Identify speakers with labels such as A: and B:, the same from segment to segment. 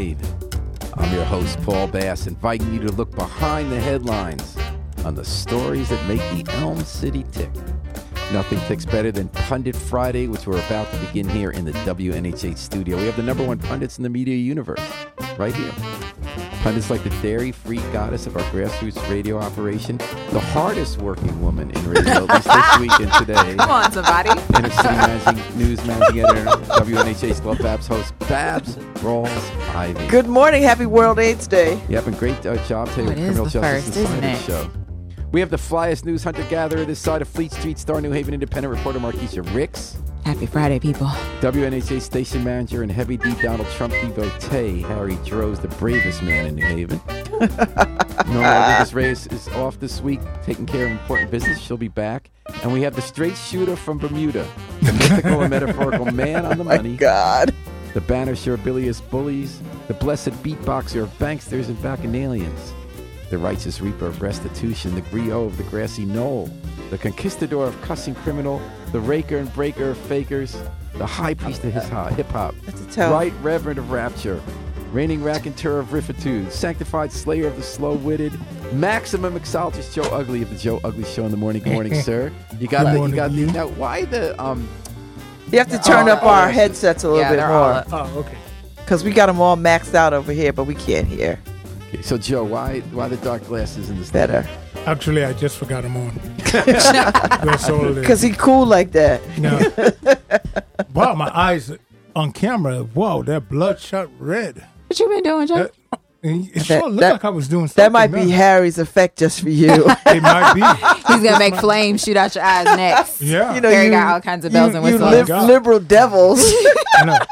A: I'm your host, Paul Bass, inviting you to look behind the headlines on the stories that make the Elm City tick. Nothing ticks better than Pundit Friday, which we're about to begin here in the WNHH studio. We have the number one pundits in the media universe right here. Pundits like the dairy free goddess of our grassroots radio operation, the hardest working woman in radio, at least this week and today.
B: Come on, somebody.
A: Inner City Managing News Managing Editor, WNHH Love Babs host, Babs Rawls Ivy.
C: Good morning. Happy World AIDS Day.
A: Yep, and great uh, job today with Criminal
B: the
A: Justice
B: first, isn't it?
A: Show. We have the flyest news hunter gatherer this side of Fleet Street, Star New Haven independent reporter Markeshia Ricks,
B: Happy Friday, people.
A: WNHH station manager and heavy D Donald Trump devotee Harry Droz, the bravest man in New Haven. no, Rodriguez Reyes is off this week, taking care of important business. She'll be back. And we have the straight shooter from Bermuda, the mythical and metaphorical man on the oh
C: My
A: money,
C: God.
A: the banisher of bilious bullies, the blessed beatboxer of banksters and bacchanalians, the righteous reaper of restitution, the griot of the grassy knoll, the conquistador of cussing criminal, the raker and breaker of fakers, the high priest of hip hop,
C: That's a
A: right reverend of rapture, reigning raconteur of riffitude, sanctified slayer of the slow-witted, maximum mixologist Joe Ugly of the Joe Ugly Show in the morning. Good morning, sir. You got the, you got the, now. Why the um?
C: You have to turn
A: Oh,
C: up
A: oh,
C: our headsets a little
B: Yeah,
C: bit
B: they're all
C: more.
D: Oh, okay.
C: because we got them all maxed out over here, but we can't hear
A: So Joe, why why the dark glasses in the
C: better
D: Actually, I just forgot them on. That's all
C: because he cool like that.
D: No. wow, my eyes on camera. Wow, that bloodshot red.
B: What you been doing, Joe?
D: That, it
C: That-
D: sure looked
C: that-
D: like I was doing something.
C: That might be
D: else.
C: Harry's effect just for you.
D: It might be.
B: He's gonna make flames shoot out your eyes next.
D: Yeah.
C: you know,
B: Harry
C: you,
B: got all kinds of bells
C: you,
B: and whistles.
C: lib-
D: God.
C: liberal devils.
D: I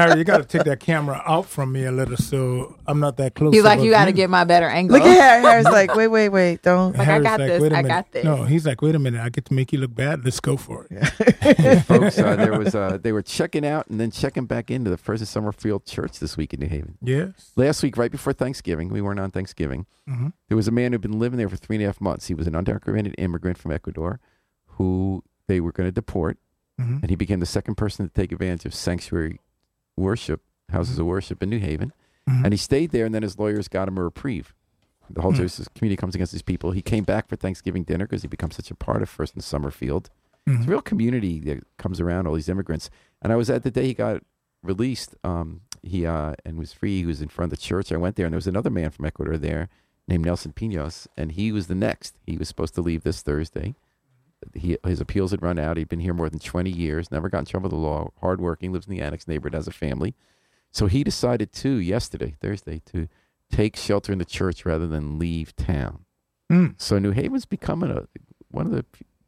D: know. Harry, you got to take that camera out from me a little so I'm not that close.
B: He's like, you got to get my better angle.
C: Look at Harry. Harry's like, wait, wait, wait, don't.
B: Like, I
D: Harry's
B: got this,
D: wait a
B: I
D: minute.
B: got this.
D: No, he's like, wait a minute. I get to make you look bad. Let's go for it.
A: yeah folks. Uh, there was uh, they were checking out and then checking back into the First and Summerfield Church this week in New Haven.
D: Yes.
A: Last week, right before Thanksgiving, we weren't on Thanksgiving.
D: hmm
A: There was a man who'd been living there for three and a half months. He was an undocumented immigrant from Ecuador, who they were going to deport,
D: hmm
A: and he became the second person to take advantage of sanctuary worship houses of worship in New Haven.
D: Mhm.
A: And he stayed there, and then his lawyers got him a reprieve. The whole
D: Hmm.
A: justice community comes against these people. He came back for Thanksgiving dinner because he becomes such a part of First and Summerfield. It's a real community that comes around all these immigrants. And I was at the day he got released. Um, he uh, and was free. He was in front of the church. I went there, and there was another man from Ecuador there named Nelson Pinos, and he was the next. He was supposed to leave this Thursday. He, his appeals had run out. He'd been here more than 20 years, never got in trouble with the law, hardworking, lives in the annex neighborhood, has a family. So he decided to, yesterday, Thursday, to take shelter in the church rather than leave town.
D: Mm.
A: So New Haven's becoming a one of the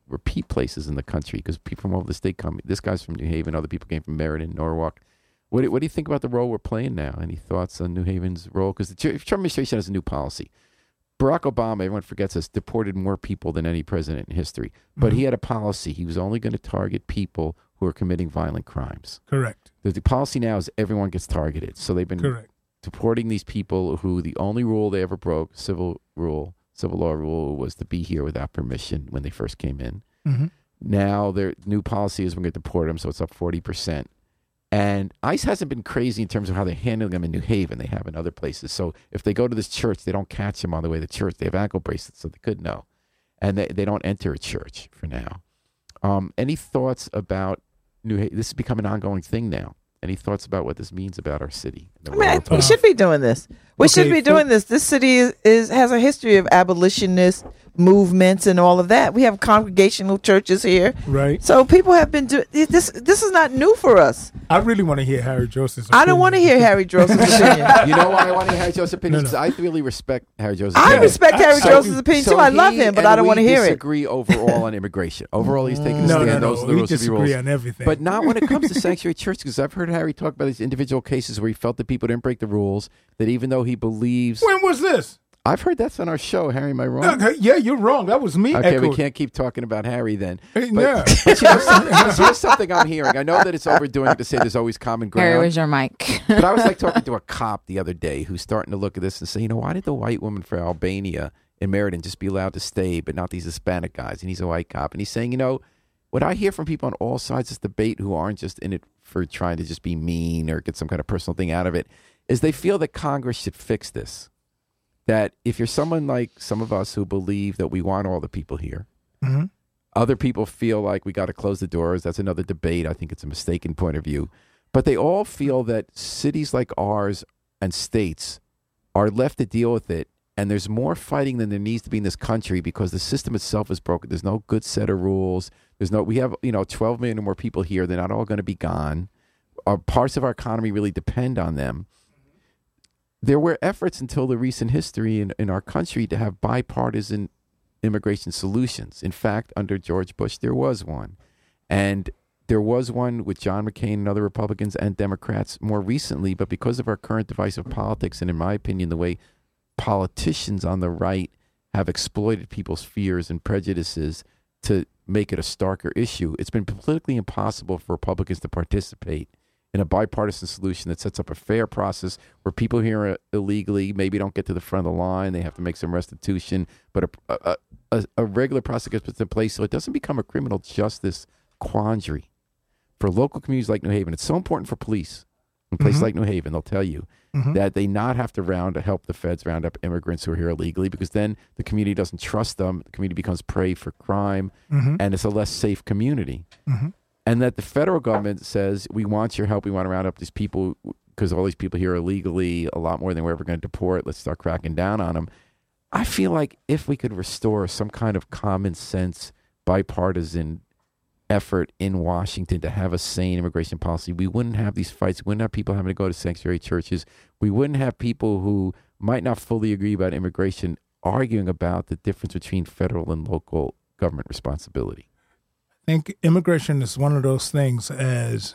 A: repeat places in the country because people from all over the state come. This guy's from New Haven. Other people came from Meriden, Norwalk. What do, what do you think about the role we're playing now? Any thoughts on New Haven's role? Because the Trump administration has a new policy. Barack Obama, everyone forgets this, deported more people than any president in history. But he had a policy. He was only going to target people who are committing violent crimes.
D: Correct.
A: The, the policy now is everyone gets targeted. So they've been
D: Correct.
A: deporting these people who the only rule they ever broke, civil rule, civil law rule, was to be here without permission when they first came in.
D: hmm
A: Now their new policy is we're going to deport them, so it's up forty percent. And ICE hasn't been crazy in terms of how they're handling them in New Haven. They have in other places. So if they go to this church, they don't catch them on the way to church. They have ankle bracelets, so they could know, and they they don't enter a church for now. Um, any thoughts about New Haven? This has become an ongoing thing now. Any thoughts about what this means about our city?
C: I mean, I-
A: we're
C: we
A: playing?
C: should be doing this. We should be doing
D: for-
C: this. This city is, is has a history of abolitionist movements and all of that. We have congregational churches here,
D: Right.
C: so people have been doing this. This is not new for us.
D: I really want to hear Harry Joseph's.
C: I don't want to hear. Harry Joseph's opinion.
A: you know why I want to hear Harry Joseph's opinion?
D: No, no.
A: 'Cause I really respect Harry Joseph's
C: I
A: opinion.
C: respect Harry
D: So-
C: Joseph's opinion
A: So
C: too. I love him, but I don't want to hear it.
A: disagree overall on immigration. Overall, he's taking a
D: No,
A: stand.
D: no,
A: Those
D: no.
A: are the
D: We
A: rules should
D: disagree
A: rules.
D: on everything.
A: But not when it comes to sanctuary church, because I've heard Harry talk about these individual cases where he felt that people didn't break the rules. That even though he believes,
D: when was this?
A: I've heard that's on our show. Harry, am I wrong?
D: Okay, yeah, you're wrong. That was me.
A: Okay, we can't keep talking about Harry then.
D: Hey,
A: But,
D: yeah.
A: but you know, something, here's something I'm hearing. I know that it's overdoing it to say there's always common ground.
B: Harry, where's your mic?
A: But I was like talking to a cop the other day who's starting to look at this and say, you know, why did the white woman for Albania in Meriden just be allowed to stay, but not these Hispanic guys? And he's a white cop, and he's saying, you know, what I hear from people on all sides of this debate who aren't just in it for trying to just be mean or get some kind of personal thing out of it is they feel that Congress should fix this. That if you're someone like some of us who believe that we want all the people here,
D: Mhm.
A: other people feel like we got to close the doors. That's another debate. I think it's a mistaken point of view. But they all feel that cities like ours and states are left to deal with it. And there's more fighting than there needs to be in this country because the system itself is broken. There's no good set of rules. There's no, we have, you know, 12 million or more people here. They're not all going to be gone. Our parts of our economy really depend on them. There were efforts until the recent history in, in our country to have bipartisan immigration solutions. In fact, under George Bush, there was one. And there was one with John McCain and other Republicans and Democrats more recently, but because of our current divisive politics, and in my opinion, the way politicians on the right have exploited people's fears and prejudices to make it a starker issue, it's been politically impossible for Republicans to participate in a bipartisan solution that sets up a fair process where people here are illegally maybe don't get to the front of the line. They have to make some restitution, but a, a, a, a regular process gets put in place so it doesn't become a criminal justice quandary for local communities like New Haven. It's so important for police in places mm-hmm. like New Haven. They'll tell you mm-hmm. that they not have to round to help the feds round up immigrants who are here illegally because then the community doesn't trust them. The community becomes prey for crime, mm-hmm. and it's a less safe community. And that the federal government says we want your help. We want to round up these people because all these people here are illegally a lot more than we're ever going to deport. Let's start cracking down on them. I feel like if we could restore some kind of common sense, bipartisan effort in Washington to have a sane immigration policy, we wouldn't have these fights. We wouldn't have people having to go to sanctuary churches. We wouldn't have people who might not fully agree about immigration arguing about the difference between federal and local government responsibility.
D: I think immigration is one of those things as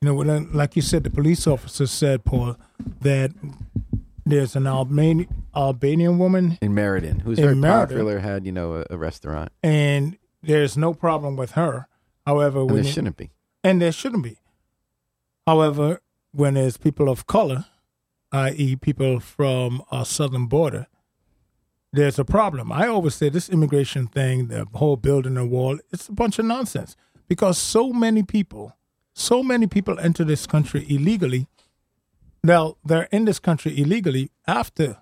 D: you know, when, like you said, the police officer said, Paul, that there's an Albanian Albanian woman
A: In Meriden, who's
D: In
A: very
D: Meriden.
A: popular, had you know a, a restaurant,
D: and there's no problem with her. However,
A: and
D: when
A: there
D: it-
A: shouldn't be.
D: and there shouldn't be. However, when there's people of color, i.e., people from our southern border, there's a problem. I always say this immigration thing, the whole building a wall, it's a bunch of nonsense because so many people, so many people enter this country illegally. Now, they're in this country illegally after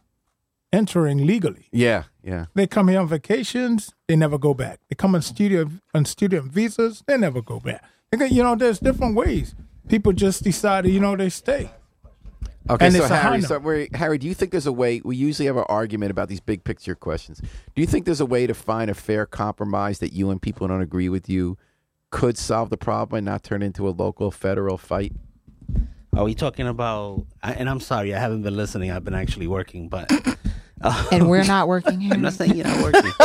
D: entering legally.
A: Yeah, yeah.
D: They come here on vacations, they never go back. They come on student on student visas, they never go back. They You know, there's different ways. People just decide, you know, they stay.
A: Okay,
D: And
A: so
D: it's a
A: Harry,
D: note.
A: so where, Harry, do you think there's a way? We usually have an argument about these big picture questions. Do you think there's a way to find a fair compromise that you and people who don't agree with you could solve the problem and not turn into a local federal fight?
E: Are we talking about? And I'm sorry, I haven't been listening. I've been actually working, but uh,
B: And we're not working here.
E: I'm not saying you're not working.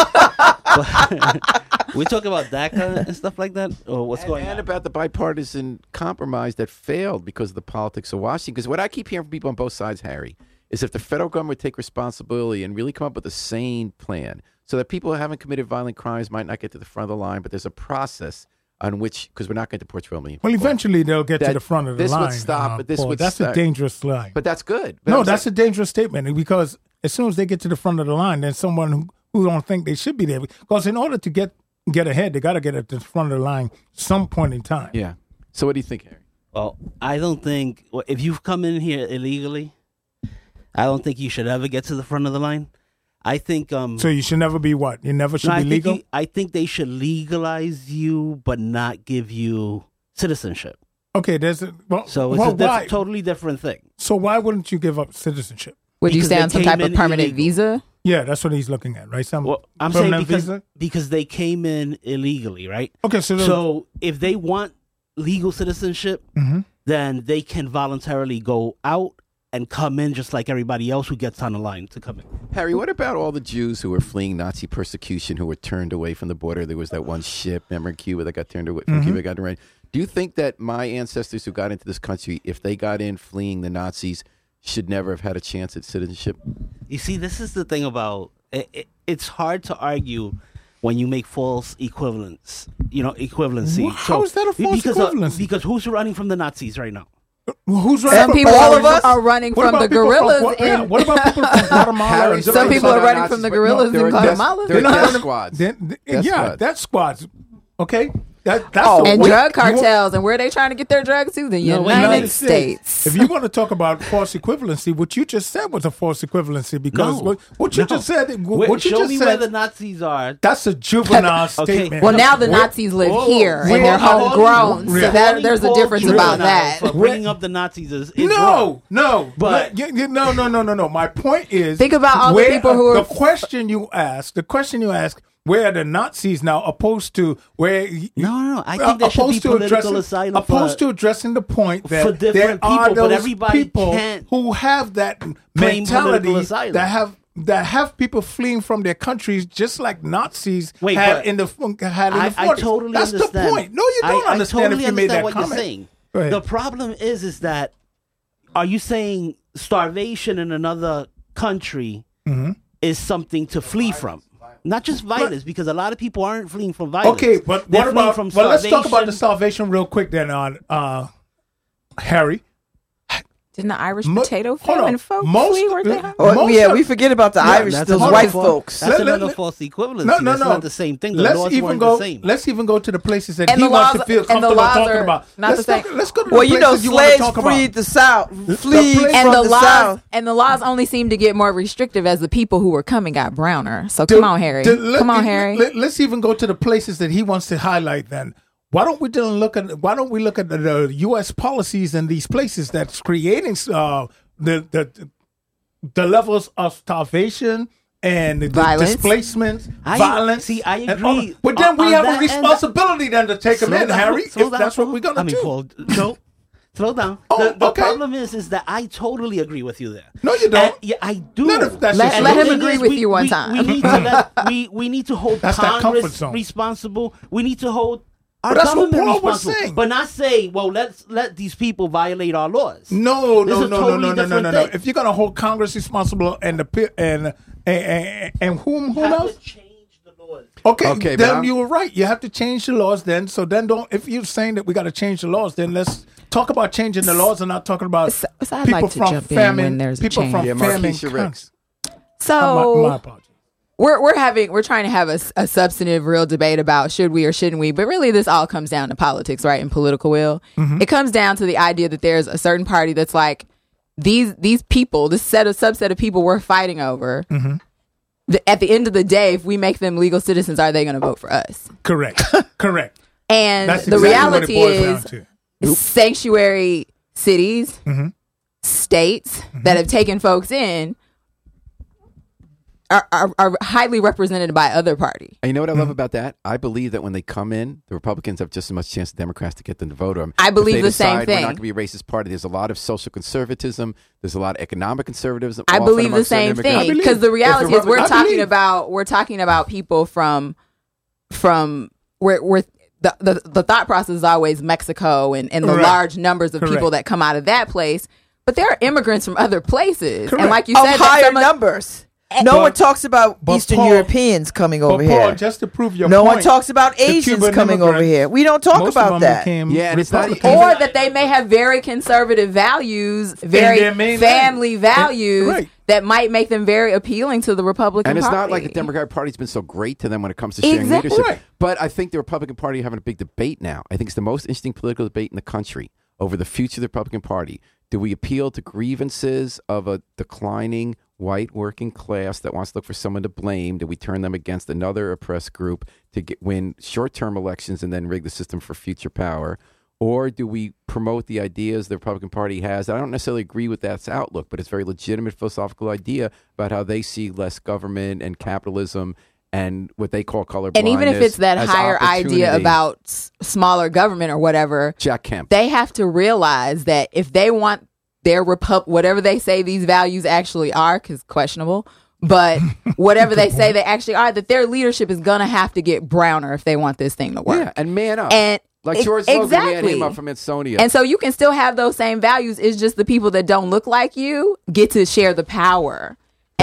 E: we talk about DACA and stuff like that, or what's going
A: and
E: on?
A: about the bipartisan compromise that failed because of the politics of Washington. Because what I keep hearing from people on both sides, Harry, is if the federal government would take responsibility and really come up with a sane plan so that people who haven't committed violent crimes might not get to the front of the line, but there's a process on which, because we're not going to deport 12 million
D: Well, eventually they'll get to the front of the line.
A: this would stop,
D: uh,
A: but this
D: Paul.
A: would
D: That's
A: start-
D: a dangerous line.
A: But that's good. But
D: no,
A: I'm
D: that's
A: saying-
D: a dangerous statement because as soon as they get to the front of the line, then someone who, who don't think they should be there. Because in order to get get ahead, they got to get at the front of the line some point in time.
A: Yeah. So what do you think, Harry?
E: Well, I don't think well, if you've come in here illegally, I don't think you should ever get to the front of the line. I think um
D: So you should never be what? You never should
E: no,
D: be
E: think
D: legal.
E: you- I think they should legalize you, but not give you citizenship.
D: okay, there's a well.
E: So it's
D: well,
E: a diff- totally different thing.
D: so why wouldn't you give up citizenship?
B: Would you
E: Because
B: stay on some type of permanent
E: illegal.
B: visa?
D: Yeah, that's what he's looking at, right? Some
E: Well, I'm saying
D: permanent
E: because
D: visa.
E: because they came in illegally, right?
D: Okay, so,
E: So if they want legal citizenship,
D: Mhm.
E: then they can voluntarily go out and come in just like everybody else who gets on the line to come in.
A: Harry, what about all the Jews who were fleeing Nazi persecution who were turned away from the border? There was that one ship, remember in Cuba, that got turned away from Cuba, got turned away. Do you think that my ancestors who got into this country, if they got in fleeing the Nazis, should never have had a chance at citizenship?
E: You see, this is the thing about it, it, it's hard to argue when you make false equivalents. You know, equivalency.
D: Wha- how is that a false
E: because, uh,
D: equivalency?
E: because who's running from the Nazis right now?
D: who's running?
B: Some
D: running?
B: people
C: all
B: are,
C: of us?
B: are running
D: What
B: from the
D: people from
B: gorillas.
D: Gua- yeah,
B: in,
D: what about people from Guatemala?
A: Harry,
D: and
A: some
B: Some people
A: are
B: are running
A: Nazis,
B: from the
A: but
B: gorillas
A: they're
B: in Guatemala.
A: They're
B: They're not
A: death
B: running-
A: squads.
D: Then, th-
A: Death
D: yeah,
A: squads.
D: that squads. Okay, That, that's
C: Oh,
B: and
D: way-
B: drug
D: you want-
B: cartels, and where they trying to get their drugs to? The
E: No,
B: United,
E: United
B: States.
D: If you want to talk about false equivalency, what you just said was a false equivalency because
E: No.
D: what, what you
E: No.
D: just said,
E: Where-
D: what you
E: show
D: just
E: me where the Nazis are.
D: that's a juvenile
E: Okay.
D: statement.
B: well, now the
D: Where-
B: Nazis live
E: Whoa,
B: here,
E: whoa,
B: and they're
E: whoa, whoa,
B: homegrown. So
D: Really?
B: that, there's a difference about that.
E: Bringing up the Nazis is, is
D: no,
E: wrong.
D: no,
E: But-
D: but you, you, no, no, no, no, no. My point is,
B: Think about all the people who are.
D: the question you ask. The question you ask: Where the Nazis now, opposed to where?
E: No, no, no. I
D: uh,
E: think there should be
D: to
E: political
D: addressing,
E: asylum
D: opposed
E: for-
D: to addressing the point that
E: for
D: there are
E: people, but
D: those people who have that mentality that have that have people fleeing from their countries, just like Nazis
E: Wait,
D: had in the had in
E: I,
D: the
E: I totally
D: That's
E: understand.
D: the point. No, you don't
E: I,
D: understand
E: I totally
D: if you made
E: understand
D: that
E: what
D: comment.
E: you're saying. The problem is, is that are you saying starvation in another country
D: Mm-hmm.
E: is something to flee from? Not just violence, because a lot of people aren't fleeing from violence.
D: Okay, but
E: They're
D: what about?
E: from
D: Well, let's talk about the salvation real quick then. On uh, Harry,
B: Didn't the Irish
D: Mo-
B: potato
D: hold on.
B: famine folks
D: Most-
B: flee? Weren't they?
D: uh,
C: Oh,
D: Most
C: yeah,
D: of-
C: we forget about the
D: Yeah,
C: Irish,
E: That's
C: those white
E: false-
C: folks.
E: That's
D: Let- let-
E: another
D: let-
E: false equivalency.
D: no, no,
E: that's
D: no.
E: not the same thing. The
D: let's
E: laws
D: even go.
E: the same.
D: Let's even go to the places that
B: And
D: he wants to feel
B: and the
D: comfortable talking about.
B: not
D: let's
B: the same.
D: Talk, let's go to
C: Well,
D: the
C: you know,
D: you want
C: slaves freed the South, fleed
D: place-
B: and
C: from
B: the,
C: the,
B: laws
C: South.
B: and the laws only seem to get more restrictive as the people who were coming got browner. So come on, Harry. come on, Harry.
D: Let, us even go to the places that he wants to highlight. Then, why don't we then look at why don't we look at the, the U.S. policies in these places that's creating uh, the the the levels of starvation and
B: Violence.
D: displacement,
E: I-
D: violence.
E: see, I
D: and all-
E: agree
D: But then
E: on-
D: we
E: on
D: have a
E: that end.
D: responsibility then to take them in,
E: down,
D: Harry. If
E: down,
D: that's what we're gonna
E: I mean,
D: do.
E: Paul, no. Slow down.
D: Oh,
E: the the
D: okay.
E: problem is, is that I totally agree with you there.
D: No, you don't.
E: And, yeah, I do.
D: Not if that's
B: Let-
D: your
B: let him
D: solution.
E: the thing
B: agree
E: is,
B: with you one
E: we,
B: time.
E: We need to let, we we need to hold
D: That's that
E: Congress
D: zone.
E: responsible. We need to hold our
D: But that's what
E: government
D: Paul was saying.
E: but not say, well, let's let these people violate our laws.
D: No,
E: This
D: no, no,
E: totally
D: no, no, no, no,
E: different
D: no, no.
E: thing.
D: If you're gonna hold Congress responsible and the and and and, and whom whom
E: have
D: else?
E: change the laws.
D: Okay,
A: Okay,
D: then you were right. You have to change the laws then. So then don't if you're saying that we got to change the laws, then let's talk about changing the laws and not talking about
B: So- so I'd
D: people
B: like to
D: from
B: jump in
D: famine.
B: when there's a
D: people
B: change.
D: from
A: Yeah,
D: famine.
A: Markeshia
D: con-
A: Ricks.
B: so
D: my, my apologies.
B: We're we're having we're trying to have a, a substantive real debate about should we or shouldn't we but really this all comes down to politics right and political will
D: Mm-hmm.
B: it comes down to the idea that there's a certain party that's like these these people this set of subset of people we're fighting over
D: Mm-hmm.
B: the, at the end of the day if we make them legal citizens are they going to vote for us
D: Correct, correct.
B: and
D: That's
B: the
D: exactly
B: reality
D: what it boils
B: is sanctuary cities
D: Mm-hmm.
B: states that have taken folks in are, are, are highly represented by other party
A: And you know what I
D: Mm-hmm.
A: love about that? I believe that when they come in, the Republicans have just as much chance as Democrats to get them to vote them.
B: I believe
A: they
B: the same thing.
A: We're not going to be a racist party. There's a lot of social conservatism. There's a lot of economic conservatism.
B: I believe the same thing because the reality is we're
D: I
B: talking
D: believe.
B: about we're talking about people from from where where the, the the thought process is always Mexico and, and the
D: Right.
B: large numbers of people that come out of that place. But there are immigrants from other places, and like you said, that
C: higher
B: some of-
C: numbers. Eh, no
D: But-
C: one talks about Eastern
D: Paul-
C: Europeans coming over
D: But Paul,
C: here.
D: just to prove your
C: no
D: point,
C: one talks about Asians coming over here. We don't talk
D: most
C: about
D: of them
C: that.
D: became
A: Yeah, it's not-
B: or that they may have very conservative values, very family
D: land.
B: values
D: Right.
B: that might make them very appealing to the Republican
A: And it's
B: Party.
A: not like the Democratic Party's been so great to them when it comes to sharing
B: Exactly.
A: leadership.
D: Right.
A: But I think the Republican Party are having a big debate now. I think it's the most interesting political debate in the country over the future of the Republican Party. Do we appeal to grievances of a declining white working class that wants to look for someone to blame? Do we turn them against another oppressed group to get, win short term elections and then rig the system for future power? Or do we promote the ideas the Republican Party has? I don't necessarily agree with that outlook, but it's a very legitimate philosophical idea about how they see less government and capitalism and what they call color
B: and even if it's that higher idea about s- smaller government or whatever,
A: Jack Kemp.
B: they have to realize that if they want their repub whatever they say these values actually are because questionable but whatever they say they actually are that their leadership is gonna have to get browner if they want this thing to work
A: yeah, and man up.
B: and
A: like George Logan,
B: exactly.
A: him up from Ansonia.
B: and so you can still have those same values it's just the people that don't look like you get to share the power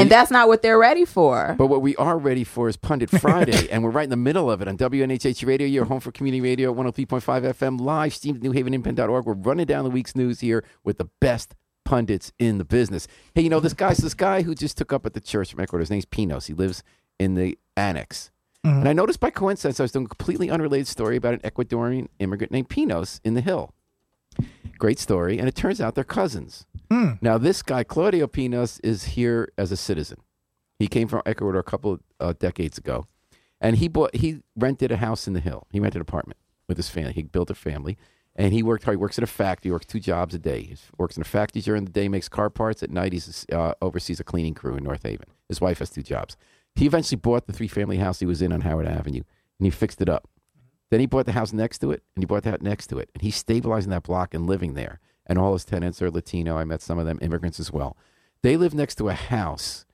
B: and that's not what they're ready for
A: But what we are ready for is Pundit Friday, and we're right in the middle of it on WNHH Radio, your home for community radio 103.5 FM, live streamed at newhavenindependent.org. We're running down the week's news here with the best pundits in the business. Hey, you know, this guy's this guy who just took up at the church from Ecuador. His name's Pinos. He lives in the annex. Mm-hmm. And I noticed by coincidence, I was doing a completely unrelated story about an Ecuadorian immigrant named Pinos in the Hill. Great story. And it turns out they're cousins. Now, this guy, Claudio Pinos, is here as a citizen. He came from Ecuador a couple of uh, decades ago. And he bought, he rented a house in the Hill. He rented an apartment with his family. He built a family. And he worked hard. He works at a factory. He works two jobs a day. He works in a factory during the day, makes car parts. At night, he uh, oversees a cleaning crew in North Haven. His wife has two jobs. He eventually bought the three family house he was in on Howard Avenue, and he fixed it up. Then he bought the house next to it, and he bought the house next to it, and he's stabilizing that block and living there. And all his tenants are Latino. I met some of them, immigrants as well. They live next to a house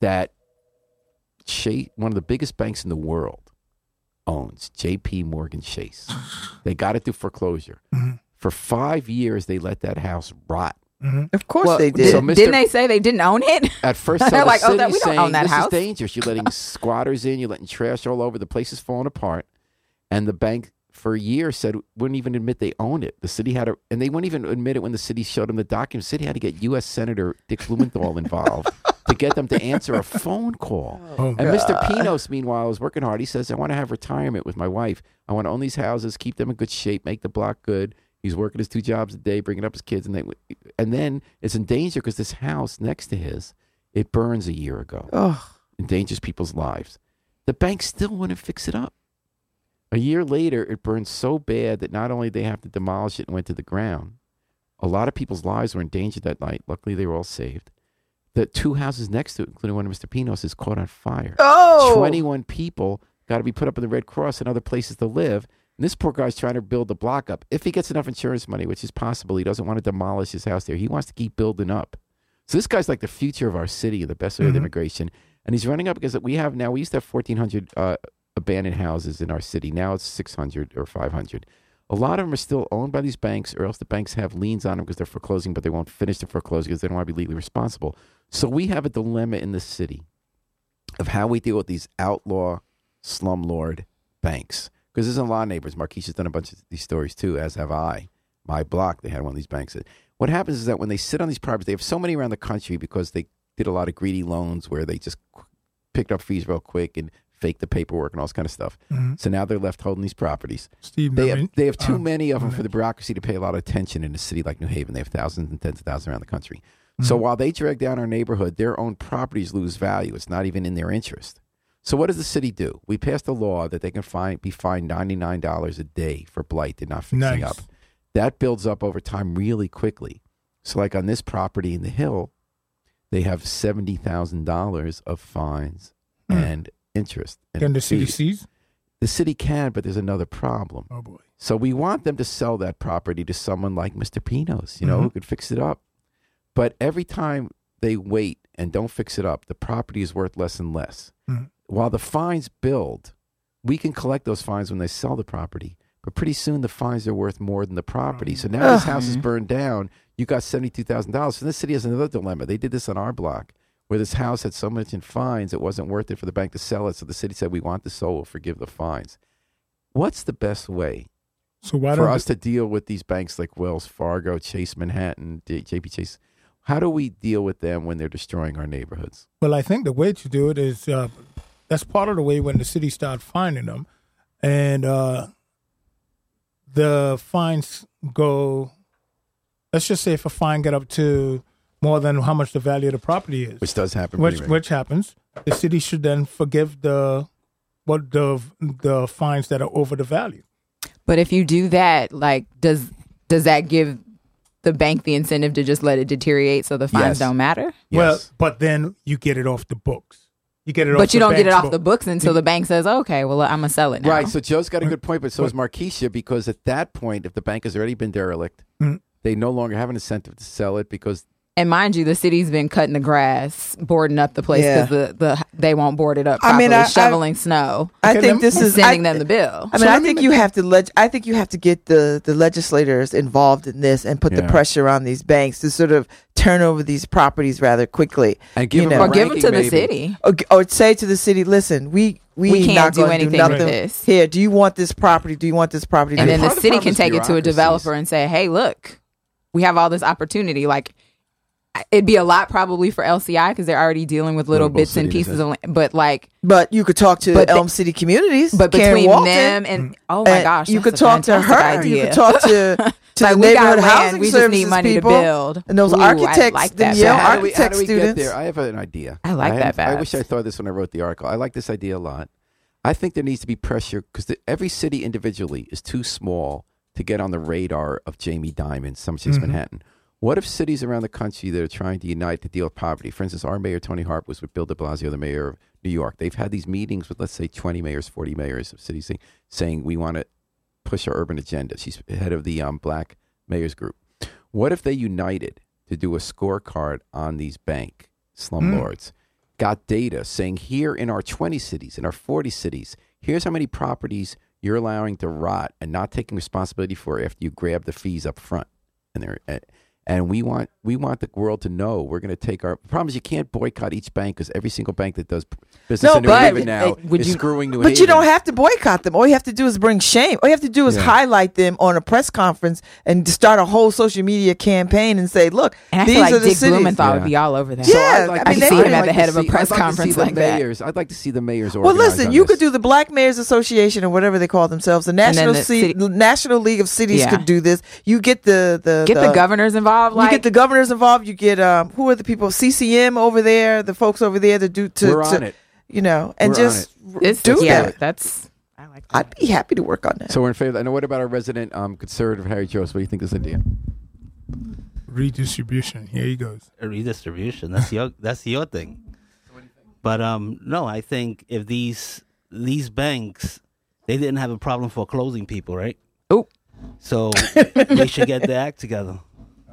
A: that Chase, one of the biggest banks in the world, owns. J.P. Morgan Chase. They got it through foreclosure. Mm-hmm. For five years, they let that house rot. Mm-hmm.
C: Of course
B: Well,
C: they
B: did,
C: did.
A: So Mr.
B: Didn't they say they didn't own it?
A: At first, so
B: They're
A: the
B: like, oh,
A: city's
B: that- we don't
A: saying,
B: own that
A: this
B: house."
A: is dangerous. You're letting squatters in. You're letting trash all over. The place is falling apart. And the bank, for a year, said wouldn't even admit they owned it. The city had to, and they wouldn't even admit it when the city showed them the documents. The city had to get U.S. Senator Dick Blumenthal involved to get them to answer a phone call.
D: Oh,
A: And Mr. Pinos, meanwhile, is working hard. He says, I want to have retirement with my wife. I want to own these houses, keep them in good shape, make the block good. He's working his two jobs a day, bringing up his kids, and they, and then it's in danger because this house next to his, it burns a year ago,
C: Oh,
A: endangers people's lives. The bank still wouldn't fix it up. A year later, it burned so bad that not only they have to demolish it and went to the ground, a lot of people's lives were in danger that night. Luckily, they were all saved. The two houses next to it, including one of Mr. Pinos, is caught on fire.
C: oh,
A: 21 people got to be put up in the Red Cross and other places to live. And this poor guy's trying to build the block up. If he gets enough insurance money, which is possible, he doesn't want to demolish his house there. He wants to keep building up. So this guy's like the future of our city, the best way of immigration. And he's running up because we have now, we used to have 1,400 uh, abandoned houses in our city. Now it's 600 or 500. A lot of them are still owned by these banks, or else the banks have liens on them because they're foreclosing, but they won't finish the foreclosure because they don't want to be legally responsible. So we have a dilemma in the city of how we deal with these outlaw slumlord banks. Because there's a lot of neighbors. Marquise has done a bunch of these stories too, as have I. My block, they had one of these banks. What happens is that when they sit on these properties, they have so many around the country because they did a lot of greedy loans where they just picked up fees real quick and faked the paperwork and all this kind of stuff. So now they're left holding these properties.
D: Steve,
A: They have,
D: mean,
A: they have too
D: um,
A: many of them for the bureaucracy to pay a lot of attention in a city like New Haven. They have thousands and tens of thousands around the country. So while they drag down our neighborhood, their own properties lose value. It's not even in their interest. So what does the city do? We passed a law that they can find, be fined ninety nine dollars a day for blight they're not fixing
D: Nice.
A: up. That builds up over time really quickly. So like on this property in the hill, they have seventy thousand dollars of fines
D: Hmm.
A: and interest. and
D: Can the city seize?
A: The city can, but there's another problem.
D: Oh boy.
A: So we want them to sell that property to someone like Mr. Pinos, you know, who could fix it up. But every time they wait and don't fix it up, the property is worth less and less.
D: Mhm.
A: While the fines build, we can collect those fines when they sell the property. But pretty soon the fines are worth more than the property. So now this house is burned down. You got seventy-two thousand dollars. So this city has another dilemma. They did this on our block, where this house had so much in fines it wasn't worth it for the bank to sell it. So the city said, "We want the soul. We'll forgive the fines." What's the best way
D: So why
A: for us to deal with these banks like Wells Fargo, Chase Manhattan, JP Chase? How do we deal with them when they're destroying our neighborhoods?
D: Well, I think the way to do it is uh, that's part of the way when the city start finding them, and uh, the fines go. Let's just say if a fine get up to more than how much the value of the property is,
A: Which does happen.
D: which
A: pretty
D: which happens, the city should then forgive the what the the fines that are over the value.
B: But if you do that, like, does does that give the bank the incentive to just let it deteriorate so the fines
A: Yes.
B: don't matter?
D: Well, but then you get it off the books. You get it, off
B: But you
D: the
B: don't get it off
D: book.
B: the books until the bank says, "Okay, well, I'm gonna sell it now."
A: Right. So Joe's got a good point, but so is Markeshia because at that point, if the bank has already been derelict,
D: Mm.
A: they no longer have an incentive to sell it because
B: And mind you, the city's been cutting the grass, boarding up the place
C: Yeah.
B: because the, the they won't board it up
C: I
B: properly,
C: mean, I- I-
B: shoveling snow,
C: I
D: Okay,
C: think this is
B: sending
C: I,
B: them the bill.
C: I
D: So
C: mean, I
D: let me
C: think
D: make-
C: you have to leg- I think you have to get the the legislators involved in this and put the pressure on these banks to sort of turn over these properties rather quickly.
A: and give
C: You
A: them
C: know.
A: a
B: or give them
A: ranking
B: to the city.
C: or, or say to the city, listen, we we,
B: We can't
C: not
B: do anything
C: do
B: with this.
C: here. Do you want this property? Do you want this property?
B: And
C: Do
B: then the
A: part of the
B: city can take it to a developer and say, "Hey, look, we have all this opportunity. Like, it'd be a lot probably for LCI because they're already dealing with little
A: Little
B: bits and pieces of land. But like,
C: But you could talk to
B: But the-
C: Elm City Communities.
B: but
C: Karen
B: between
C: Walton,
B: them and oh my
C: and
B: gosh,
C: you could talk to her.
B: Idea.
C: You could talk to to
B: like
C: the
B: we
C: neighborhood
B: land,
C: housing
B: we just
C: services
B: need money
C: people.
B: to build.
C: And those
B: Ooh, I
C: architects,
B: like
C: the
B: that
C: Yale
B: bad.
A: how do we, how
C: architect
A: do we get
C: students.
A: there? I have an idea.
B: I like that,
A: hadn't- I wish I thought this when I wrote the article. I like this idea a lot. I think there needs to be pressure because every city individually is too small to get on the radar of Jamie Dimon, some cities,
B: Mm-hmm.
A: Manhattan. What if cities around the country that are trying to unite to deal with poverty? For instance, our mayor Toni Harp was with Bill De Blasio, the mayor of New York. They've had these meetings with, let's say, twenty mayors, forty mayors of cities, saying, saying we want to push our urban agenda. She's head of the um, Black Mayors Group. What if they united to do a scorecard on these bank slumlords? Got data saying here in our 20 cities, in our 40 cities, here's how many properties you're allowing to rot and not taking responsibility for after you grab the fees up front. And they're, uh, and we want we want the world to know we're going to take our. The problem is you can't boycott each bank because every single bank that does business
C: No,
A: in New
C: but-
A: Haven now
B: uh, would
A: is
B: you-
A: screwing New
C: But
A: Haven.
C: you don't have to boycott them. All you have to do is bring shame. All you have to do is
A: Yeah.
C: highlight them on a press conference and start a whole social media campaign and say, "Look,
B: And I
C: these
B: feel like
C: are the
B: Dick
C: cities."
B: Blumenthal would be all over that.
C: Yeah,
A: I'd like
C: I
A: to
C: mean,
A: see-
B: see him
A: I'd
B: at
A: like
B: the
A: to
B: head of a press
A: like
B: conference
A: see the
B: like that.
A: I'd like to see the mayors.
C: Well, listen,
A: on
C: you
A: this.
C: could do the Black Mayors Association or whatever they call themselves. The National
B: the
C: C-
B: city-
C: National League of Cities
B: Yeah.
C: could do this. You get the the
B: Get the, governors involved. Like
C: you get the governors involved. You get um, who are the people? CCM over there, the folks over there that do to,
A: We're
C: to
A: on it.
C: you know, and
A: We're on
C: just
B: It's,
C: do
B: yeah,
C: that.
B: that's. I like that.
C: I'd be happy to work on that.
A: So we're in favor. And what about our resident um, conservative Harry Jones? What do you think of this idea?
D: Redistribution. Here he goes.
E: a redistribution. That's your that's your thing. But um, no, I think if these these banks, they didn't have a problem foreclosing people, right?
B: Oh.
E: So they should get their act together.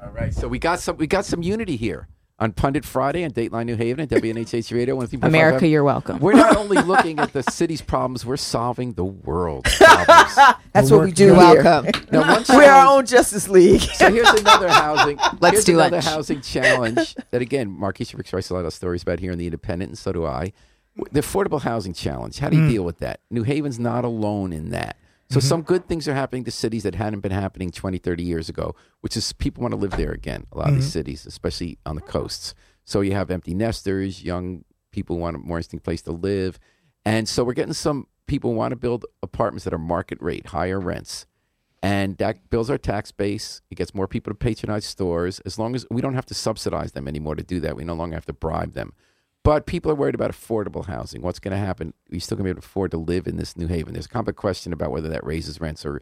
A: All right. So we got some we got some unity here on Pundit Friday on Dateline New Haven and WNHH Radio. 103.5
B: America,
A: FM.
B: you're welcome.
A: We're not only looking at the city's problems, we're solving the world's problems.
C: That's
D: We're
C: what we do here.
B: welcome.
A: Now,
C: We're
A: challenge-
C: our own Justice League.
A: So here's another housing.
B: Let's
A: here's
B: do
A: another
B: lunch.
A: housing challenge that again, Markeshia Ricks writes a lot of stories about here in the Independent, and so do I. The affordable housing challenge. How do you hmm. deal with that? New Haven's not alone in that. So mm-hmm. some good things are happening to cities that hadn't been happening 20, 30 years ago, which is people want to live there again. A lot of these mm-hmm. cities, especially on the coasts. So you have empty nesters, young people want a more interesting place to live, and so we're getting some people want to build apartments that are market rate, higher rents and that builds our tax base. It gets more people to patronize stores. As long as we don't have to subsidize them anymore to do that, we no longer have to bribe them. But people are worried about affordable housing. What's going to happen? We're still going to be able to afford to live in this New Haven. There's a common question about whether that raises rents or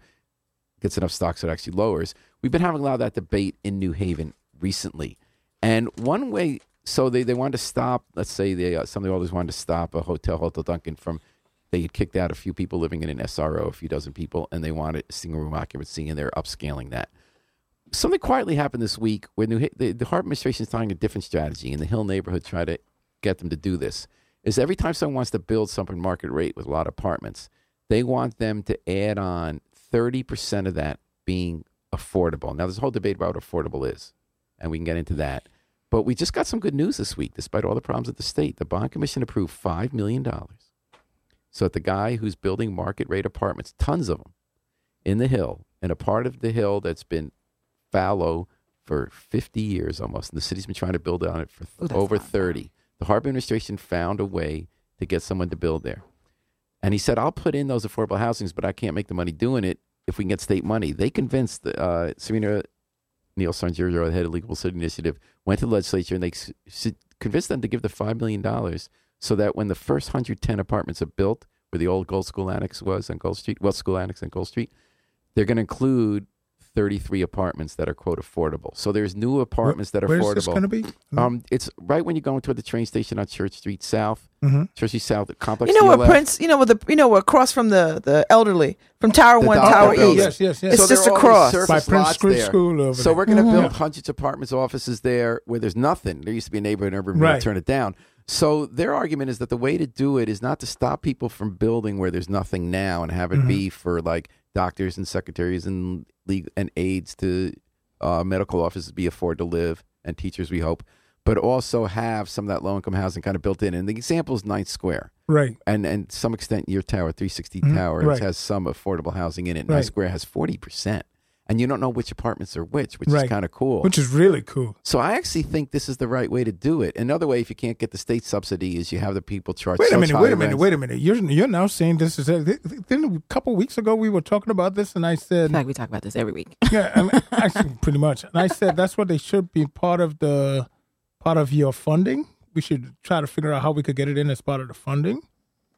A: gets enough stocks that actually lowers. We've been having a lot of that debate in New Haven recently. And one way, so they, they wanted to stop, let's say they, uh, some of the others wanted to stop a hotel, Hotel Duncan, from they had kicked out a few people living in an SRO, a few dozen people, and they wanted single room occupancy, and they're upscaling that. Something quietly happened this week where New, the, the Harp administration is trying a different strategy, and the Hill neighborhood try to get them to do this. Is every time someone wants to build something market rate with a lot of apartments, they want them to add on 30% of that being affordable. Now, there's a whole debate about what affordable is, and we can get into that. But we just got some good news this week, despite all the problems at the state. The Bond Commission approved $5 million so that the guy who's building market rate apartments, tons of them, in the hill, in a part of the hill that's been fallow for 50 years almost, and the city's been trying to build on it for
B: Ooh,
A: over
B: not bad.
A: 30. The Harp administration found a way to get someone to build there. And he said, I'll put in those affordable housings, but I can't make the money doing it if we can get state money. They convinced uh, Serena Neal Sanjurjo, the head of Livable City Initiative, went to the legislature and they convinced them to give the $5 million so that when the first 110 apartments are built, where the old Gold School Annex was on Gold Street, West School Annex on Gold Street, they're going to include 33 apartments that are, quote, affordable. So there's new apartments that are
D: Where's
A: affordable.
D: this going to be?
A: Um, it's right when you're going toward the train station on Church Street South,
D: Mhm.
A: Church Street South, the complex.
C: You know
A: to your
C: what,
A: left.
C: Prince? You know what the you know what across from the the elderly from Tower
A: The
C: One,
A: Docker
C: Tower
A: building.
C: East.
D: Yes, yes, yes.
C: It's
A: So
C: just
A: are all these
C: across.
D: By Prince Street. School over
A: So
D: there.
A: we're going to
C: Mhm.
A: build hundreds of apartments, offices there where there's nothing. There used to be a neighborhood in Urban,
D: Right.
A: turn it down. So their argument is that the way to do it is not to stop people from building where there's nothing now and have it
D: Mhm.
A: be for like doctors and secretaries and legal and aides to uh, medical offices be afford to live and teachers we hope, but also have some of that low income housing kind of built in. And the example is Ninth Square
D: Right.
A: and and some extent your tower 360
D: Mhm,
A: towers
D: right.
A: has some affordable housing in it
D: Right.
A: Ninth Square has 40% and you don't know which apartments are which, which is kind of cool.
D: which is really cool.
A: so I actually think this is the right way to do it. Another way, if you can't get the state subsidy, is you have the people charge.
D: Wait a minute, wait a minute,
A: rents.
D: wait a minute. You're you're now saying this is. A, then a couple weeks ago we were talking about this, and I
B: I
D: said,
B: like we talk about this every week.
D: yeah, I mean, actually, pretty much. And I said that's what they should be part of the part of your funding. We should try to figure out how we could get it in as part of the funding.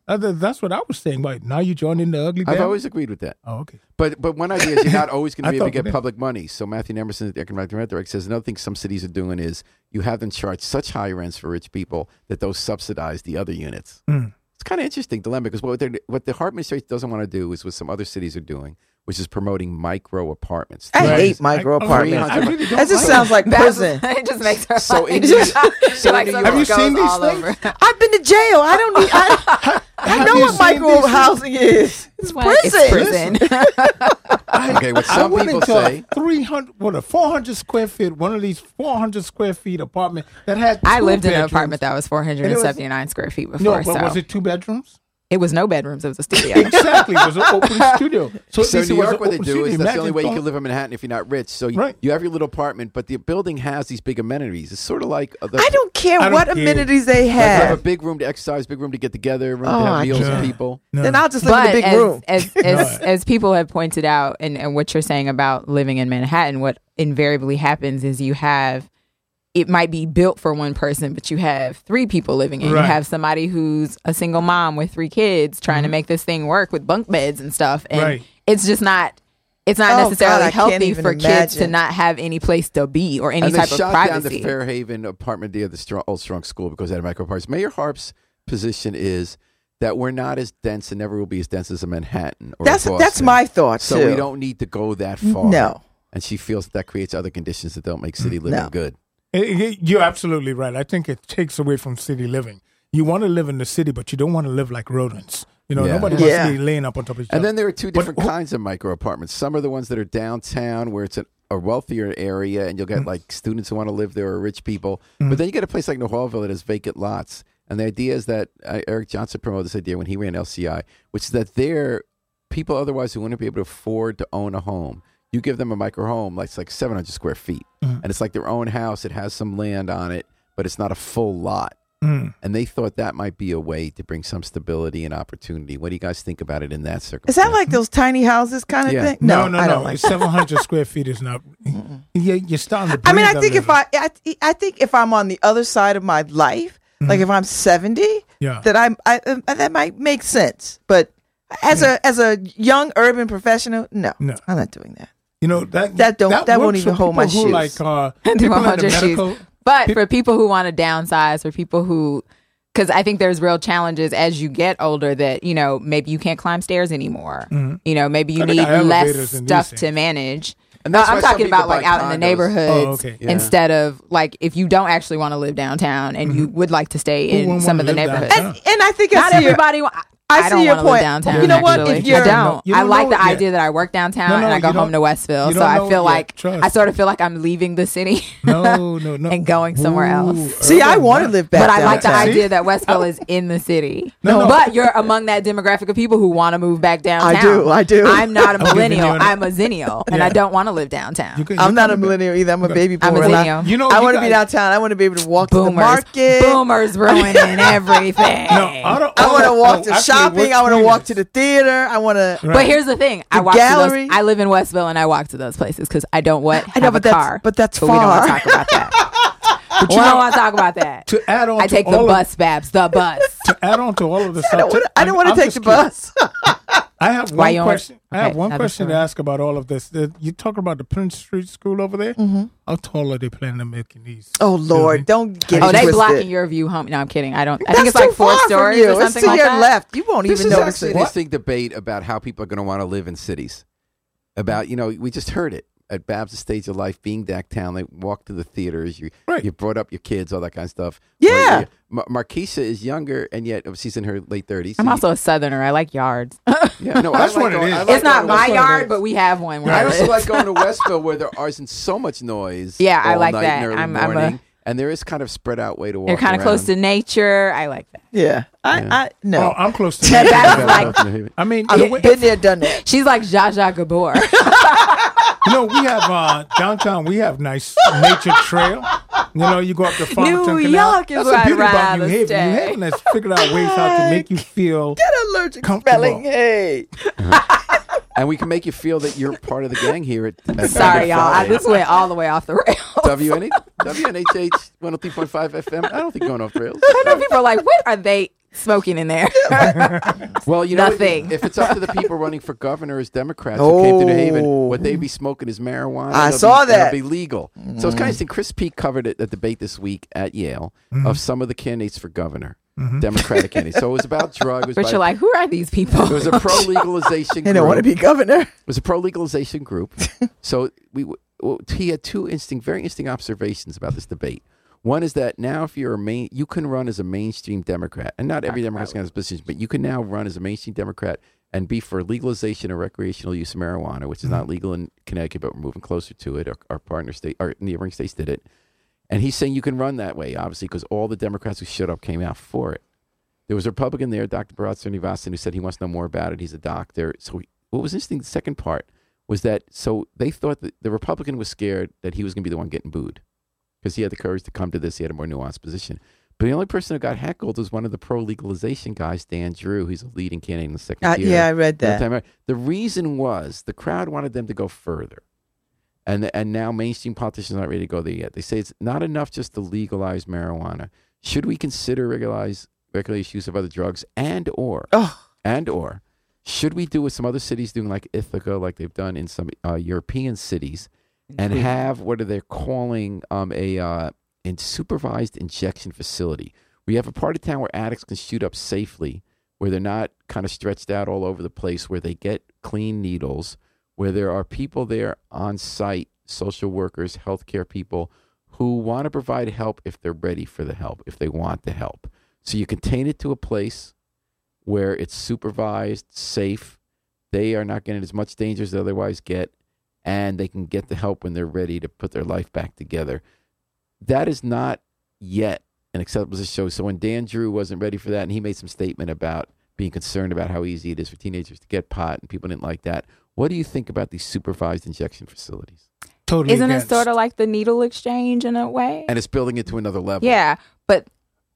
D: Uh, th- That's what I was saying. Right now, you joined in the ugly.
A: I've
D: family?
A: always agreed with that.
D: Oh, okay.
A: But but one idea is you're not always going to be able to get
D: did.
A: public money. So Matthew Nemerson, the economic director, says another thing some cities are doing is you have them charge such high rents for rich people that those subsidize the other units.
D: Mm.
A: It's kind of interesting dilemma because what they're, what the Harp administration doesn't want to do is what some other cities are doing, which is promoting micro apartments.
C: I
D: Right.
C: hate micro oh,
D: I-
C: apartments.
D: I really don't
C: That just
D: like
C: sounds like
B: That's-
C: prison.
B: it just makes her
A: So
B: like,
A: in
B: it just-
A: so
B: like
A: New York-
D: Have you
B: goes
D: seen these things?
B: over.
C: I've been to jail. I don't need. I, I
D: Have
C: know what micro housing is. It's
B: Like,
C: prison.
B: It's prison.
A: Okay, what
D: I
A: some
D: went
A: people
D: into
A: say.
D: a 300, what a 400 square feet, one of these 400 square feet apartment that had.
B: I
D: two
B: lived in an apartment that was 479 square feet before.
D: No, but
B: so
D: was it two bedrooms?
B: It was no bedrooms. It was a studio.
D: Exactly, it was an open studio. So,
A: So
D: at least
A: New York, what they do
D: studio.
A: is that's the only way you can live in Manhattan if you're not rich. So you,
D: Right.
A: you have your little apartment, but the building has these big amenities. It's sort of like uh, the,
C: I don't care
D: I don't
C: what
D: care.
C: amenities they
A: like you have a big room to exercise, big room to get together, room
C: Oh,
A: to have meals
D: can't.
A: with people.
D: No.
C: Then I'll just live in
B: but
C: a big
B: as,
C: room.
B: as as as people have pointed out, and, and what you're saying about living in Manhattan, what invariably happens is you have it might be built for one person, but you have three people living in. it.
D: Right.
B: You have somebody who's a single mom with three kids trying to mm-hmm. make this thing work with bunk beds and stuff, and
D: Right.
B: it's just not. It's not
C: Oh,
B: necessarily
C: I can't
B: healthy
C: even
B: for kids to not have any place to be or any
A: and
B: type
A: they
B: of
A: shot down the
B: privacy.
A: Fairhaven apartment near the strong, old strong school because they had micro apartments. Mayor Harp's position is that we're not as dense and never will be as dense as a Manhattan or a
C: That's that's my thought
A: So
C: too.
A: we don't need to go that far.
C: No.
A: And she feels that, that creates other conditions that don't make city mm, living
C: No.
A: good.
D: It- it- You're absolutely right. I think it takes away from city living. You want to live in the city, but you don't want to live like rodents. You know,
A: Yeah.
D: nobody wants
C: Yeah.
D: to be laying up on top of each other.
A: And then there are two different
D: who-
A: kinds of micro apartments. Some are the ones that are downtown where it's a, a wealthier area and you'll
D: Mm-hmm.
A: get like students who want to live there or rich people. But then you get a place like Newhallville that has vacant lots. And the idea is that uh, Eric Johnson promoted this idea when he ran LCI, which is that there, people otherwise who wouldn't be able to afford to own a home, you give them a micro home, like it's like 700 square feet.
D: Mm-hmm.
A: And it's like their own house. It has some land on it, but it's not a full lot.
D: Mm.
A: And they thought that might be a way to bring some stability and opportunity. What do you guys think about it in that circumstance?
C: Is that like those tiny houses kind of
A: Yeah.
C: thing?
D: No, no,
C: I
D: no.
C: don't like.
D: Seven hundred square feet is not. You, you're starting to.
C: I mean, I think if. I, I, I think if I'm on the other side of my life, like if I'm 70,
D: Yeah.
C: that I'm, I, uh, that might make sense. But as a as a young urban professional, no,
D: No.
C: I'm not doing that.
D: You know that
C: That don't- that won't even hold my
D: people who
C: shoes.
D: Like uh,
B: They
D: people
B: won't hold
D: the
B: your shoes. But
D: Peop-
B: for people who want to downsize, for people who, because I think there's real challenges as you get older that, you know, maybe you can't climb stairs anymore. You know, maybe you need less
D: elevators in these
B: stuff to manage. No, I'm talking about like
A: buy
B: out in the
A: condos.
B: neighborhoods
D: Oh, okay.
A: Yeah.
B: instead of like if you don't actually want to live downtown and you would like to stay in some of the neighborhoods.
C: And, and I think
B: Not
C: I
B: everybody. wa-
C: I
B: I,
C: see
B: don't
C: your
B: want to live
C: point.
B: downtown.
C: You know what?
B: actually.
C: If you're-
B: I don't.
D: You
B: I
D: don't
B: like the
D: yet.
B: idea that I work downtown
D: No, no,
B: and I go home to Westville, so I feel like.
D: Trust.
B: I sort of feel like I'm leaving the city.
D: No, no, no.
B: And going somewhere else.
C: See, I want to live back
B: but I like the
C: downtown.
B: idea that Westville is in the city.
D: No, no.
B: But you're among that demographic of people who want to move back downtown.
C: I do, I do.
B: I'm not a
D: I'm giving you
B: millennial. I'm a zennial, and I don't want to live downtown.
C: I'm not a millennial either. I'm a baby
B: I'm
C: boomer.
B: a
C: and I-
B: zennial.
D: You know,
C: I want to be downtown. I want to be able to walk to the market.
B: boomers ruining everything.
D: No, I
C: want to walk to
D: actually,
C: shopping. I want to walk to the theater. I want to.
B: But here's the thing: I
C: The
B: walk to those. I live in Westville, and I walk to those places because I don't what
C: I know,
B: have
C: but
B: a
C: that's-
B: car.
C: but that's
B: we don't want to talk about that.
D: But
B: we
D: you
B: don't want to talk about that.
D: to add on
B: I
D: to
B: take the
D: all of-
B: bus, Babs. The bus.
D: to add on to all of the stuff.
C: I don't, wanna, I
D: I'm-
C: want to
D: I'm
C: take the
D: just
C: bus.
D: I have one
B: you don't-
D: question. I have
B: Okay,
D: one
B: have a
D: question to ask about all of this. Uh, You talk about the Prince Street School over there.
C: Mm-hmm.
D: How tall are they planning on making these?
C: oh Lord, don't get
B: Oh,
C: it
B: they
C: twisted.
B: blocking your view home. No, I'm kidding. I don't. I
C: That's
B: think it's like
C: too
B: four
C: far from
B: stories
C: you.
B: or something
C: it's to
B: like
C: your
B: that.
C: left. You won't
A: This
C: even
A: is
C: notice
A: actually
C: it.
A: an interesting debate about how people are going to want to live in cities. About you know, we just heard it at Babs' stage of life, being downtown. They walk to the theaters. You
D: Right.
A: you brought up your kids, all that kind of stuff.
C: Yeah.
A: Mar- Markeshia is younger, and yet oh, she's in her late thirties.
B: I'm also a southerner. I like yards.
A: yeah, no,
D: That's
A: I like
D: what it
A: going-
D: is.
A: I like
B: it's not my
D: That's it
B: yard, but we have one. Where
A: I
B: I
A: also
B: live.
A: like going to Westville where there isn't so much noise.
B: Yeah, I
A: all
B: like
A: night
B: that.
A: And early
B: I'm- I'm a-
A: and there is kind of spread out way to walk.
B: They're kind of close to nature. I like that.
C: Yeah, I,
A: Yeah.
C: I no.
D: Oh, I'm close to
B: That
D: that.
B: Babs like
D: I mean,
C: I've been there, done that.
B: she's like Zsa Zsa Gabor.
D: You know, we have uh, downtown. We have nice nature trail. You know, you go up to Farmington
B: New
D: Canal.
B: York is
D: That's
B: where
D: the
B: I'd
D: beauty about
B: rather
D: New Haven.
B: stay.
D: New Haven has figured out ways how to make you feel.
C: Get allergic
D: Comfortable.
C: smelling hay.
A: and we can make you feel that you're part of the gang here at, at
B: Sorry, y'all. I, this went all the way off the rails.
A: WN, WNHH 103.5 FM. I don't think going off the rails.
B: I know people are like, what are they smoking in there?
A: Well, you know,
B: Nothing.
A: if it's up to the people running for governor as Democrats who came to New Haven,
C: Oh.
A: what they'd be smoking is marijuana.
C: I
A: It'll
C: saw
A: be, it'll be legal. So it's kind of interesting. Chris Peak covered it, a debate this week at Yale
C: Mm-hmm.
A: of some of the candidates for governor, Democratic candidates. So it was about drugs. It
B: but you're like, who are these people?
A: it was a pro legalization.
C: They don't want to be governor.
A: It was a pro legalization group. so we well, he had two interesting, very interesting observations about this debate. One is that now, if you're a main, you can run as a mainstream Democrat, and not every Democrat's going to position, but you can now run as a mainstream Democrat and be for legalization of recreational use of marijuana, which is not legal in Connecticut, but we're moving closer to it. Our, our partner state, our neighboring states did it, and he's saying you can run that way, obviously, because all the Democrats who showed up came out for it. There was a Republican there, Dr. Bharat Srinivasan, who said he wants to know more about it. He's a doctor. So he, what was interesting, the second part was that so they thought that the Republican was scared that he was going to be the one getting booed because he had the courage to come to this. He had a more nuanced position. But the only person who got heckled was one of the pro legalization guys, Dan Drew. He's a leading candidate in the second
C: Uh,
A: tier.
C: yeah, I read that.
A: the The reason was the crowd wanted them to go further. And, and now mainstream politicians aren't ready to go there yet. They say it's not enough just to legalize marijuana. Should we consider regularize regulate use of other drugs and or
C: Oh,
A: and or should we do what some other cities doing like Ithaca, like they've done in some uh, European cities, and have what are they calling um, a uh, in supervised injection facility? We have a part of town where addicts can shoot up safely, where they're not kind of stretched out all over the place, where they get clean needles, where there are people there on site, social workers, healthcare people who want to provide help if they're ready for the help, if they want the help. So you contain it to a place where it's supervised, safe. They are not getting as much danger as they otherwise get, and they can get the help when they're ready to put their life back together. That is not yet an acceptable show. So when Dan Drew wasn't ready for that, and he made some statement about being concerned about how easy it is for teenagers to get pot, and people didn't like that. What do you think about these supervised injection facilities?
D: Totally.
B: Isn't it sort of like the needle exchange in a way?
A: And it's building it to another level.
B: yeah, but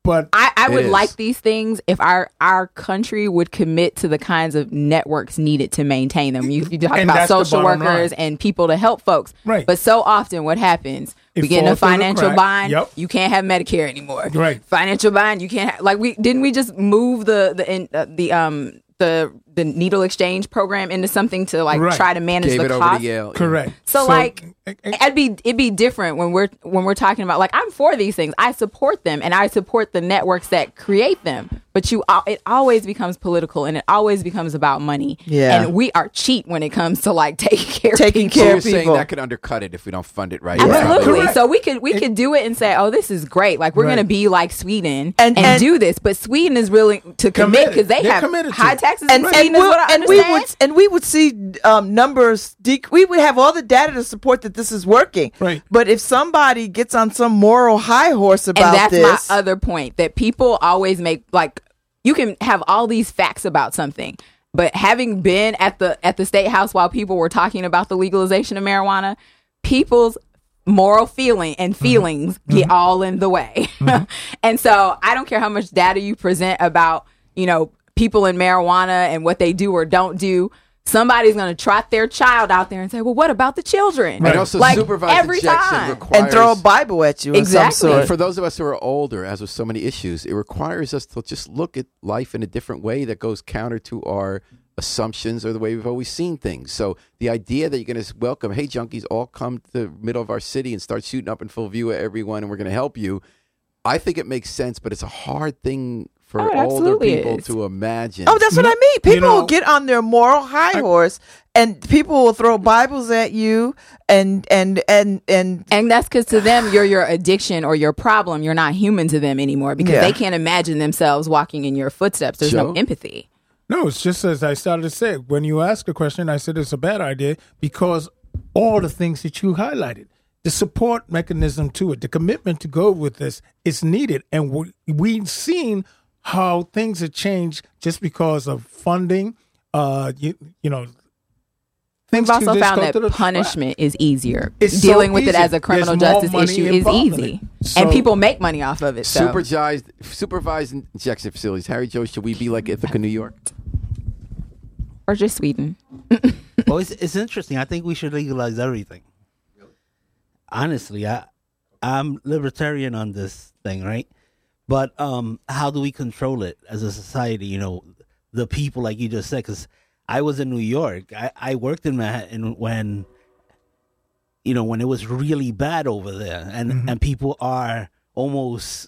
D: But
B: I, I would
A: is.
B: like these things if our our country would commit to the kinds of networks needed to maintain them. You, you talk about social workers
D: line.
B: and people to help folks.
D: Right.
B: But so often what happens,
D: It
B: we get in a
D: falls through the
B: financial
D: crack.
B: bind.
D: Yep.
B: You can't have Medicare anymore.
D: Right.
B: Financial bind. You can't have, like we didn't we just move the the in, uh, the um the the needle exchange program into something to like
D: Right.
B: try to manage
A: Gave
B: the
A: it over
B: cost.
A: to Yale.
D: correct.
B: So, like,
D: eh, eh,
B: it'd be it'd be different when we're when we're talking about like I'm for these things. I support them and I support the networks that create them. But you, it always becomes political and it always becomes about money.
C: Yeah.
B: and we are cheap when it comes to like taking care.
C: Taking
B: of
A: So
C: care
A: you're
C: of
A: saying
C: people.
A: that could undercut it if we don't fund it right.
B: people.
A: You're
B: Absolutely.
A: right.
B: So we could we could do it and say, oh, this is great. Like we're
D: Right.
B: gonna be like Sweden
C: And-
B: and,
C: and-
B: do this. But Sweden is willing to commit because they
D: They're
B: have high
D: it.
B: taxes
C: and and, we'll- and we would and we would see um, numbers. Dec- we would have all the data to support that this is working.
D: Right.
C: But if somebody gets on some moral high horse about
B: and that's
C: this,
B: my other point that people always make like you can have all these facts about something but having been at the at the state house while people were talking about the legalization of marijuana people's moral feeling and
C: Mm-hmm.
B: feelings get all in the way. And so i don't care how much data you present about you know people in marijuana and what they do or don't do somebody's going to trot their child out there and say well what about the children
A: And also
B: like
A: supervised
B: every
A: injection
B: time
A: requires
C: and throw a Bible at you
B: Exactly.
C: some sort.
A: for those of us who are older, as with so many issues, it requires us to just look at life in a different way that goes counter to our assumptions or the way we've always seen things. So the idea that you're going to welcome, hey, junkies, all come to the middle of our city and start shooting up in full view of everyone, and we're going to help you. I think it makes sense, but it's a hard thing for
B: Oh,
A: older
B: absolutely
A: people
B: is.
A: to imagine.
C: Oh, that's what I mean. People
D: You know-
C: will get on their moral high horse, and people will throw Bibles at you, and and and and
B: And that's because to them, you're your addiction or your problem. You're not human to them anymore because
C: Yeah.
B: they can't imagine themselves walking in your footsteps. There's no empathy.
D: No, it's just as I started to say. When you ask a question, I said it's a bad idea because all the things that you highlighted, the support mechanism to it, the commitment to go with this is needed. And we, we've seen how things have changed just because of funding, uh, you, you know, things
B: We've also found that
D: to the
B: punishment is easier.
D: It's so
B: Dealing with it as a criminal
D: There's
B: justice issue is easy.
D: So-
B: and people make money off of it. So.
A: Supervised, supervised injection facilities. Harry Joe, should we be like Ithaca, New York?
B: or just Sweden.
E: well, it's, it's interesting. I think we should legalize everything. Honestly, I I'm libertarian on this thing, right? But um, how do we control it as a society? You know, the people, like you just said. Because I was in New York. I, I worked in Manhattan when, you know, when it was really bad over there, and and people are almost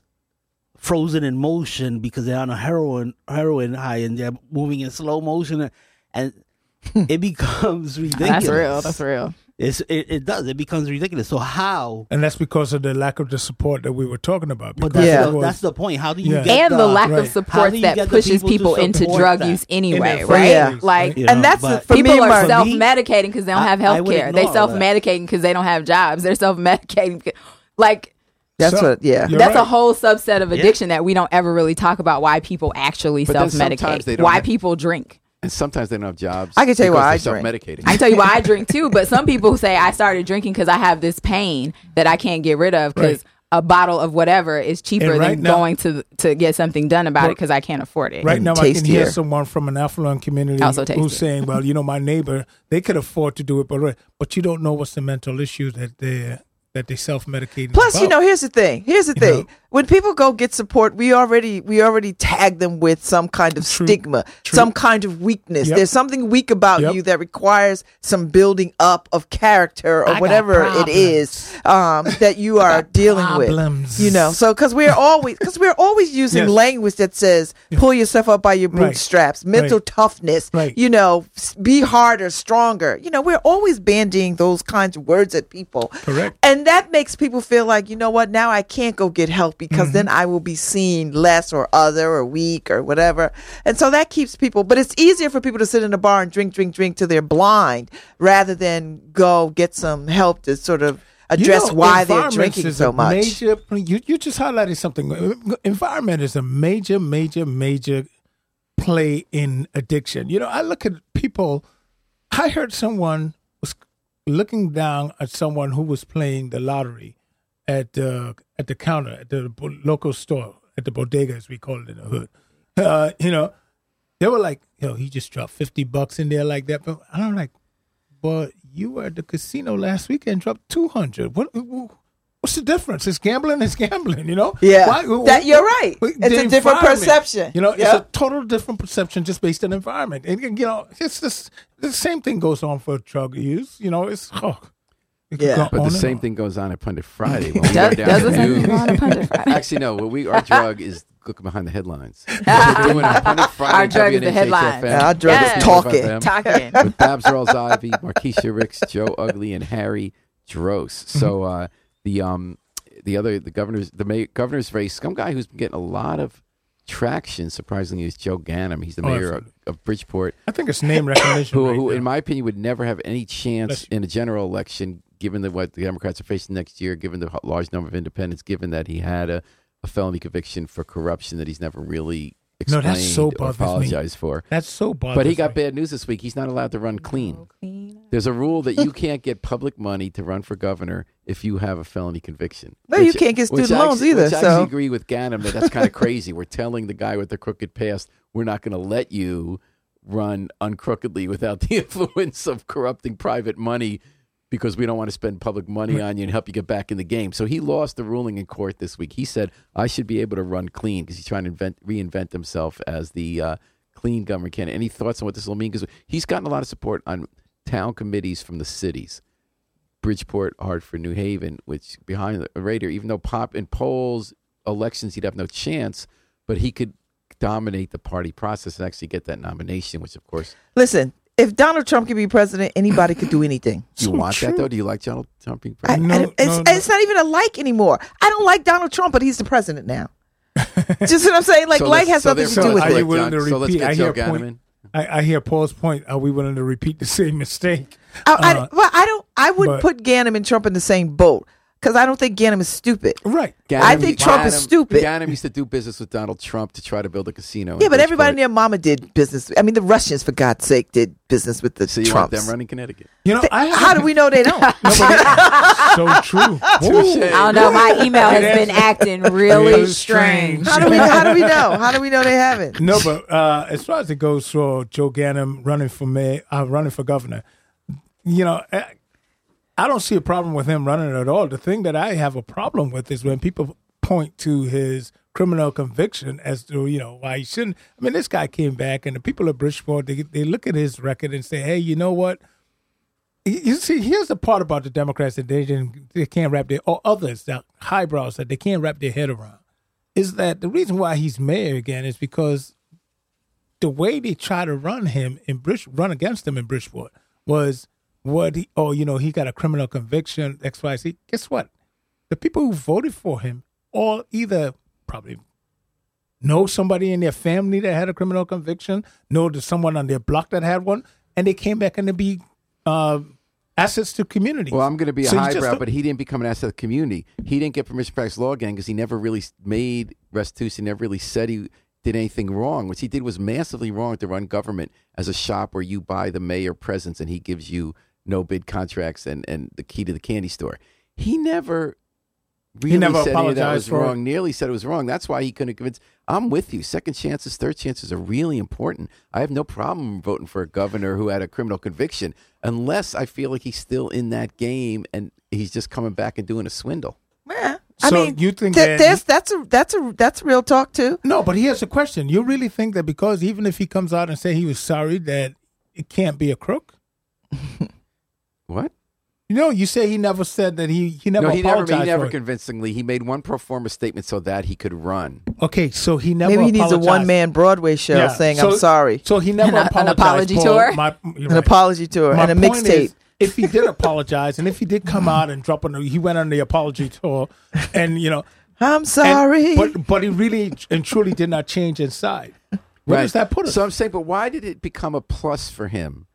E: frozen in motion because they're on a heroin heroin high and they're moving in slow motion, and it becomes ridiculous.
B: That's real. That's real.
E: It's, it, it does. It becomes ridiculous. So how?
D: And that's because of the lack of the support that we were talking about.
E: But that's,
C: Yeah.
E: the, that's the point. How do you
D: Yeah.
E: get
B: and the, lack
D: right.
B: of support that pushes
E: people
B: people into drug
E: that
B: use anyway,
D: their
B: right?
C: families?
B: Like
E: You
C: and that's the,
E: but-
C: for
B: people
C: me,
B: are self medicating because they don't
E: I-
B: have health care. They
E: ignore
B: self medicating because they don't have jobs. They're self medicating. Like
C: that's
D: So-
C: what. Yeah.
D: You're
B: that's a whole subset of addiction that we don't ever really talk about. Why people actually
A: But
B: self medicate.
A: sometimes they don't
B: Why
A: have-
B: people drink.
A: And sometimes they don't have jobs.
C: I can tell you why I drink.
A: self-medicating.
B: I can tell you why I drink too, but some people say I started drinking because I have this pain that I can't get rid of because
D: Right.
B: a bottle of whatever is cheaper
D: right
B: than
D: now-
B: going to to get something done about it because I can't afford it.
D: Right
C: and
D: now, I can hear someone from an affluent community
B: Also
D: who's saying, "Well, you know, my neighbor, they could afford to do it, but but you don't know what's the mental issue that they that they self medicate."
C: Plus, you know, here's the thing. Here's the
D: You
C: thing.
D: know?
C: When people go get support, we already we already tag them with some kind of
D: True.
C: stigma,
D: True.
C: some kind of weakness.
D: Yep.
C: There's something weak about
D: Yep.
C: you that requires some building up of character or
D: got
C: whatever it is um, that you are dealing
D: problems.
C: with. You know, so because we're always because we're always using
D: Yes.
C: language that says pull yourself up by your
D: Right.
C: bootstraps, mental
D: Right.
C: toughness.
D: Right.
C: You know, be harder, stronger. You know, we're always bandying those kinds of words at people.
D: Correct.
C: And that makes people feel like, you know what, now I can't go get help because then mm-hmm. I will be seen less or other or weak or whatever. And so that keeps people, but it's easier for people to sit in a bar and drink, drink, drink till they're blind rather than go get some help to sort of address
D: You know,
C: why they're drinking so much.
D: Major, you you just highlighted something. Environment is a major, major, major play in addiction. You know, I look at people. I heard someone was looking down at someone who was playing the lottery at the at the counter at the local store at the bodega, as we call it in the hood. Uh, you know, they were like, "Yo, he just dropped fifty bucks in there like that." But I'm like, "But you were at the casino last weekend, dropped two hundred. What? What's the difference? It's gambling. It's gambling. You know?
C: Yeah.
D: Why-
C: That- you're right. It's a different perception.
D: You know, it's a total different perception just based on environment. And you know, it's just the same thing goes on for drug use. You know, it's oh,
C: Yeah.
A: But the same
D: on.
A: thing goes on at Pundit Friday. When we
B: Does,
A: down
B: does
A: to
B: the same
A: noon.
B: thing on a Pundit Friday?
A: Actually, no. What we our drug is looking behind the headlines. We're doing a Pundit Friday.
B: Our drug is the headlines.
C: Yeah, our drug
B: Yes.
C: is talking.
A: FM,
B: Talking.
A: with Babs Rawls Ivy, Markeshia Ricks, Joe Ugly, and Harry Dross. So uh, the um the other the governor's the ma- governor's race, some guy who's been getting a lot of traction, surprisingly, is Joe Ganim. He's the
D: Oh,
A: mayor of, of Bridgeport,
D: I think it's name recognition.
A: who,
D: right
A: who in my opinion, would never have any chance
D: Bless
A: in a general election, given the, what the Democrats are facing next year, given the large number of independents, given that he had a, a felony conviction for corruption that he's never really
D: No,
A: explained
D: that's so
A: or
D: bothers me.
A: apologized for.
D: That's so bothers
A: But he got
D: me.
A: bad news this week. He's not allowed to run clean. There's a rule that you can't get public money to run for governor if you have a felony conviction.
C: No, you can't get
A: which
C: student
A: I
C: loans
A: actually-
C: either,
A: Which I
C: so-
A: actually agree with Ganim that that's kind of crazy. We're telling the guy with the crooked past, we're not going to let you run uncrookedly without the influence of corrupting private money because we don't want to spend public money on you and help you get back in the game. So he lost the ruling in court this week. He said, I should be able to run clean because he's trying to invent, reinvent himself as the uh, clean governor candidate. Any thoughts on what this will mean? Because he's gotten a lot of support on town committees from the cities. Bridgeport, Hartford, New Haven, which behind the radar, even though pop in polls, elections, he'd have no chance, but he could dominate the party process and actually get that nomination, which of course
C: Listen, if Donald Trump can be president, anybody could do anything.
A: you
D: So
A: want that though? Do you like Donald Trump being
C: I,
A: president?
D: No,
C: I- it's,
D: no, no.
C: it's not even a like anymore. I don't like Donald Trump, but he's the president now. Just what I'm saying. Like,
A: So
C: like has
A: so
C: nothing to do with
D: are you
C: it.
D: willing
A: John-
D: to
A: So let's get
D: I
A: Joe
D: hear
A: Gannon
D: point-
A: in.
D: I, I hear Paul's point. Are we willing to repeat the same mistake?
C: I, I,
D: Uh,
C: well, I don't. I wouldn't
D: but-
C: put Ganim and Trump in the same boat because I don't think Ganim is stupid.
D: Right.
C: I think Trump is stupid.
A: Ganim used to do business with Donald Trump to try to build a casino.
C: Yeah, but everybody and
A: Bridgeport.
C: their mama did business. I mean, the Russians, for God's sake, did business with the
A: So you want
C: Trumps.
A: them running Connecticut?
D: You know, I
C: How do we know they don't?
D: so true.
A: Touche.
B: I don't know. My email has been acting really
D: Really
B: strange.
D: strange.
C: How do we? How do we know? How do we know they haven't?
D: No, but uh, as far as it goes for Joe Ganim running for mayor, uh, running for governor, you know, I, I don't see a problem with him running at all. The thing that I have a problem with is when people point to his criminal conviction as to you know why he shouldn't. I mean, this guy came back, and the people of Bridgeport they they look at his record and say, hey, you know what? You see, here's the part about the Democrats that they didn't, they can't wrap their or others, that highbrows that they can't wrap their head around, is that the reason why he's mayor again is because the way they try to run him in Bridge, run against him in Bridgeport was what he, oh, you know, he got a criminal conviction, X, Y, Z. Guess what? The people who voted for him all either probably know somebody in their family that had a criminal conviction, know someone on their block that had one, and they came back and to be uh, assets to community.
A: Well, I'm going to be a
D: So
A: highbrow, but he didn't become an asset of the community. He didn't get permission to practice law again because he never really made restitution, never really said he did anything wrong. What he did was massively wrong to run government as a shop where you buy the mayor presents and he gives you no bid contracts and, and the key to the candy store. He never really
D: never
A: said any that
D: apologized
A: was
D: for it.
A: Nearly said it was wrong. That's why he couldn't convince. I'm with you. Second chances, third chances are really important. I have no problem voting for a governor who had a criminal conviction, unless I feel like he's still in that game and he's just coming back and doing a swindle.
C: Yeah. I
D: So
C: mean,
D: you think
C: th-
D: that
C: there's that's a that's a that's real talk too.
D: No, but here's a question. You really think that because even if he comes out and say he was sorry, that it can't be a crook?
A: What?
D: You know, you say he never said that he he never
A: no, he never.
D: apologized
A: He never
D: for it.
A: convincingly. He made one pro forma statement so that he could run.
D: Okay, so he never
C: Maybe he needs a one man Broadway show
D: Yeah,
C: saying
D: so-
C: I'm sorry,
D: So he never
B: An- an apology
D: for
B: tour?
D: My, you're
C: an apology tour
D: My
C: and a mixtape.
D: if he did apologize and if he did come out and drop on, the, he went on the apology tour, and you know,
C: I'm
D: and-
C: sorry.
D: but but he really and truly did not change inside. Where does that put us?
A: So I'm saying, but why did it become a plus for him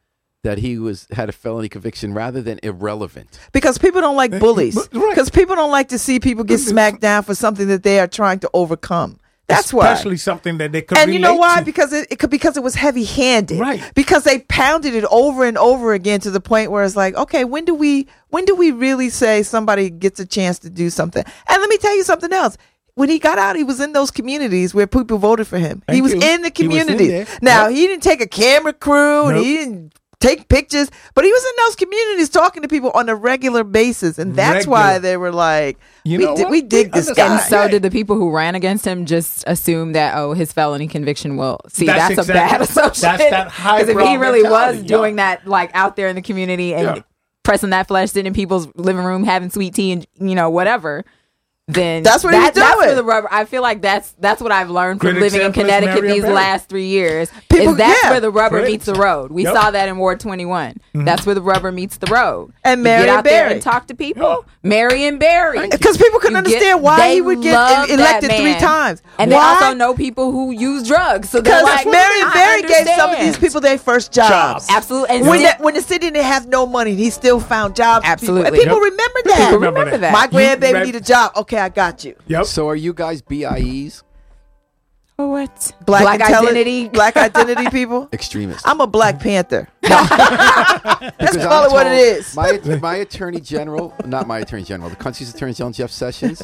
A: that he was had a felony conviction rather than irrelevant?
C: because people don't like eh, bullies.
D: but- right.
C: Because people don't like to see people get smacked down for something that they are trying to overcome. That's why.
D: especially something that they could.
C: And you know why?
D: to.
C: Because it, it could because it was heavy handed.
D: Right.
C: Because they pounded it over and over again to the point where it's like, okay, when do we when do we really say somebody gets a chance to do something? And let me tell you something else. When he got out, he was in those communities where people voted for him. he was
D: you.
C: in the
D: He in
C: community. now
D: Yep.
C: he didn't take a camera crew and he didn't take pictures, but he was in those communities talking to people on a regular basis, and that's why they were like,
D: You
C: we,
D: know
C: di- we dig
D: We
C: this guy.
B: And so,
D: Yeah.
B: did the people who ran against him just assume that oh, his felony conviction will see?
D: That's
B: That's, a bad
D: exactly-
B: association.
D: that's that
B: Because if he really was
D: mentality, yeah.
B: doing that, like out there in the community and
D: Yeah.
B: pressing that flesh, sitting in people's living room, having sweet tea, and you know whatever. Then
C: That's what he was
B: That's
C: doing.
B: where the rubber. I feel like that's that's what I've learned from
D: Great
B: living in Connecticut these
D: Barry.
B: last three years.
C: People-
B: is that's
C: yeah.
B: where the rubber
D: Great.
B: meets the road. We
D: Yep. Mm-hmm.
B: saw that in Ward Twenty One. That's where the rubber meets the road.
C: And
B: You
C: Marion
B: get out there
C: Barry.
B: and talk to people.
D: Yeah.
B: Marion Barry.
C: Because people couldn't
B: You get-
C: understand why he would get
B: love that
C: elected three times.
B: And
C: why?
B: they also know people who use drugs. So they're
C: Because
B: like,
C: Marion
B: I
C: Barry gave some of these people their first jobs.
D: Jobs.
B: Absolutely. And
C: When,
B: still-
C: the, when the city didn't have no money, he still found jobs. for people. And
B: Absolutely.
C: people
D: Yep.
C: remember
D: People
C: that.
D: remember that.
C: My grandbaby need a job. Okay, I got you.
D: Yep.
A: So are you guys BIEs?
B: what?
C: Black,
B: Black identity.
C: Black identity people.
A: Extremists.
C: I'm a Black Panther. That's
A: Because
C: call it what it is.
A: My, my attorney general, not my attorney general, the country's attorney general, Jeff Sessions,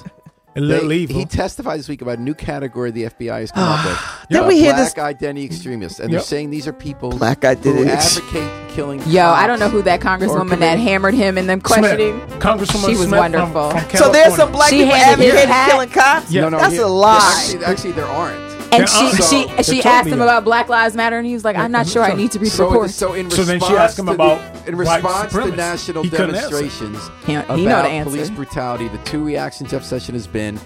D: A little
A: they-
D: evil.
A: he testified this week about a new category the FBI has come up with.
C: Then
A: Uh,
C: we hear
A: black
C: this-
A: identity extremists, and
D: Yep.
A: they're saying these are people
C: Black
A: who
C: identity.
A: advocate killing.
B: Yo, I don't know who that congresswoman that hammered him and them questioning.
D: Smith. Congresswoman
B: She was
D: Smith
B: wonderful.
D: From, from
C: So there's some black
B: She
C: people
B: handed his
C: advocating
B: hat.
C: killing cops.
D: Yeah.
A: No, no,
C: That's
A: he-
C: a lie.
A: Actually, actually, there aren't.
B: And she
D: are.
B: she
D: So,
B: she asked him about Black Lives Matter, and he was like, "I'm not sure I need to be
A: So,
B: reported."
A: so in
D: So then she asked him about
A: the, in response to
D: supremacy.
A: national
D: He
A: demonstrations
B: He- he
A: about
B: know the answer.
A: police brutality, the two reactions Jeff Sessions has been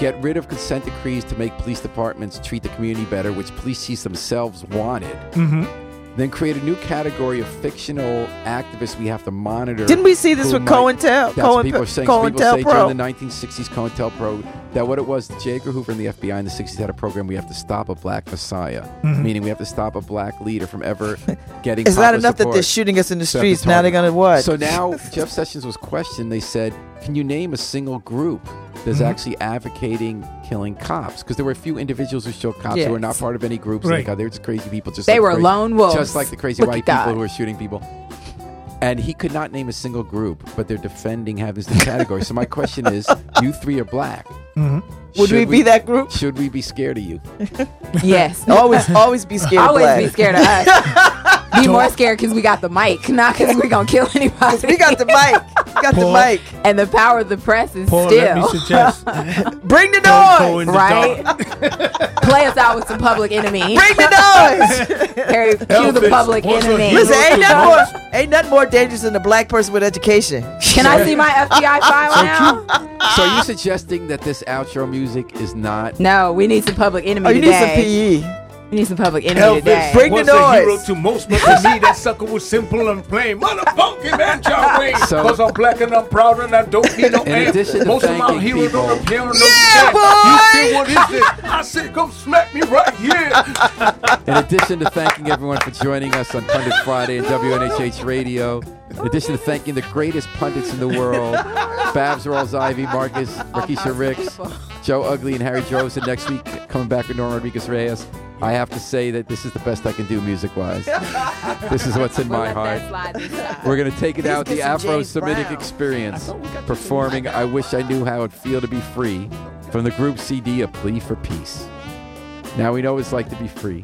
A: get rid of consent decrees to make police departments treat the community better, which police chiefs themselves wanted,
D: Mhm.
A: Then create a new category of fictional activists we have to monitor.
C: Didn't we see this with COINTEL?
A: What people are saying. So people say
C: COINTELPRO.
A: during the 1960s, COINTELPRO, that what it was, J. Edgar Hoover and the FBI in the 60s had a program we have to stop a black messiah, mm-hmm. meaning we have to stop a black leader from ever getting
C: It's not
A: popular
C: enough that they're shooting us in the
A: So they have to
C: streets. Now they're gonna what?
A: So now Jeff Sessions was questioned. They said, "Can you name a single group that's
C: Mm-hmm.
A: actually advocating killing cops?" Because there were a few individuals who showed cops who were not part of any groups.
D: Right.
A: Like, uh, they were just crazy people. Just
B: They
A: like
B: were
A: crazy-
B: lone wolves.
A: just like the crazy
B: Look
A: white people who were shooting people. And he could not name a single group, but they're defending having this category. so my question is, you three are black.
D: Mhm.
C: Would
A: Should
C: we be that group?
A: Should we be scared of you?
B: Yes.
C: always, always be scared. of us.
B: Always
C: black.
B: be scared of us. be more scared because we got the mic, not because we gonna kill anybody.
C: We got the mic. We got the mic.
B: and the power of the press is
D: Paul, let me
B: still
D: suggest
C: Bring the
D: don't go
C: noise.
D: in the
B: right. Play us out with some public enemy.
C: Bring the noise.
B: Harry, cue the public
D: what's
B: enemy.
D: a
C: Listen, ain't
D: to
C: nothing more, ain't nothing more dangerous than a black person with education.
B: Can I see my FBI file now?
A: So are you suggesting that this outro music is not?
B: No, we need some public enemy
C: Oh, you need some. PE.
B: We need some public enemy
D: Elvis
B: today.
C: Bring the
D: was a hero to most, but to me that sucker was simple and plain. Motherfucking man, John Wayne.
A: So-
D: Cause I'm black and I'm proud and I don't need no
A: In
D: amp.
A: addition
D: Most of my heroes
A: people-
D: don't appear on no
C: Yeah,
D: set.
C: boy!
D: You say what is it? I said come smack me right here.
A: In addition to thanking everyone for joining us on Pundit Friday and WNHH Radio, in addition to thanking the greatest pundits in the world, Babs Rawls Ivy, Marcus, oh, Rakisha Ricks, Joe Ugly, and Harry Drosen next week, coming back with Norman Rodriguez Reyes, I have to say that this is the best I can do music wise. this is what's in my heart. We're going to take it out the Afro Semitic experience, performing I Wish I Knew How It'd Feel to Be Free from the group CD A Plea for Peace. Now we know what it's like to be free.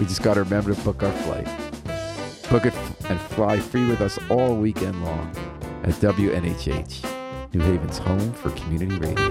A: We just got to remember to book our flight. Book it and fly free with us all weekend long at WNHH, New Haven's home for community radio.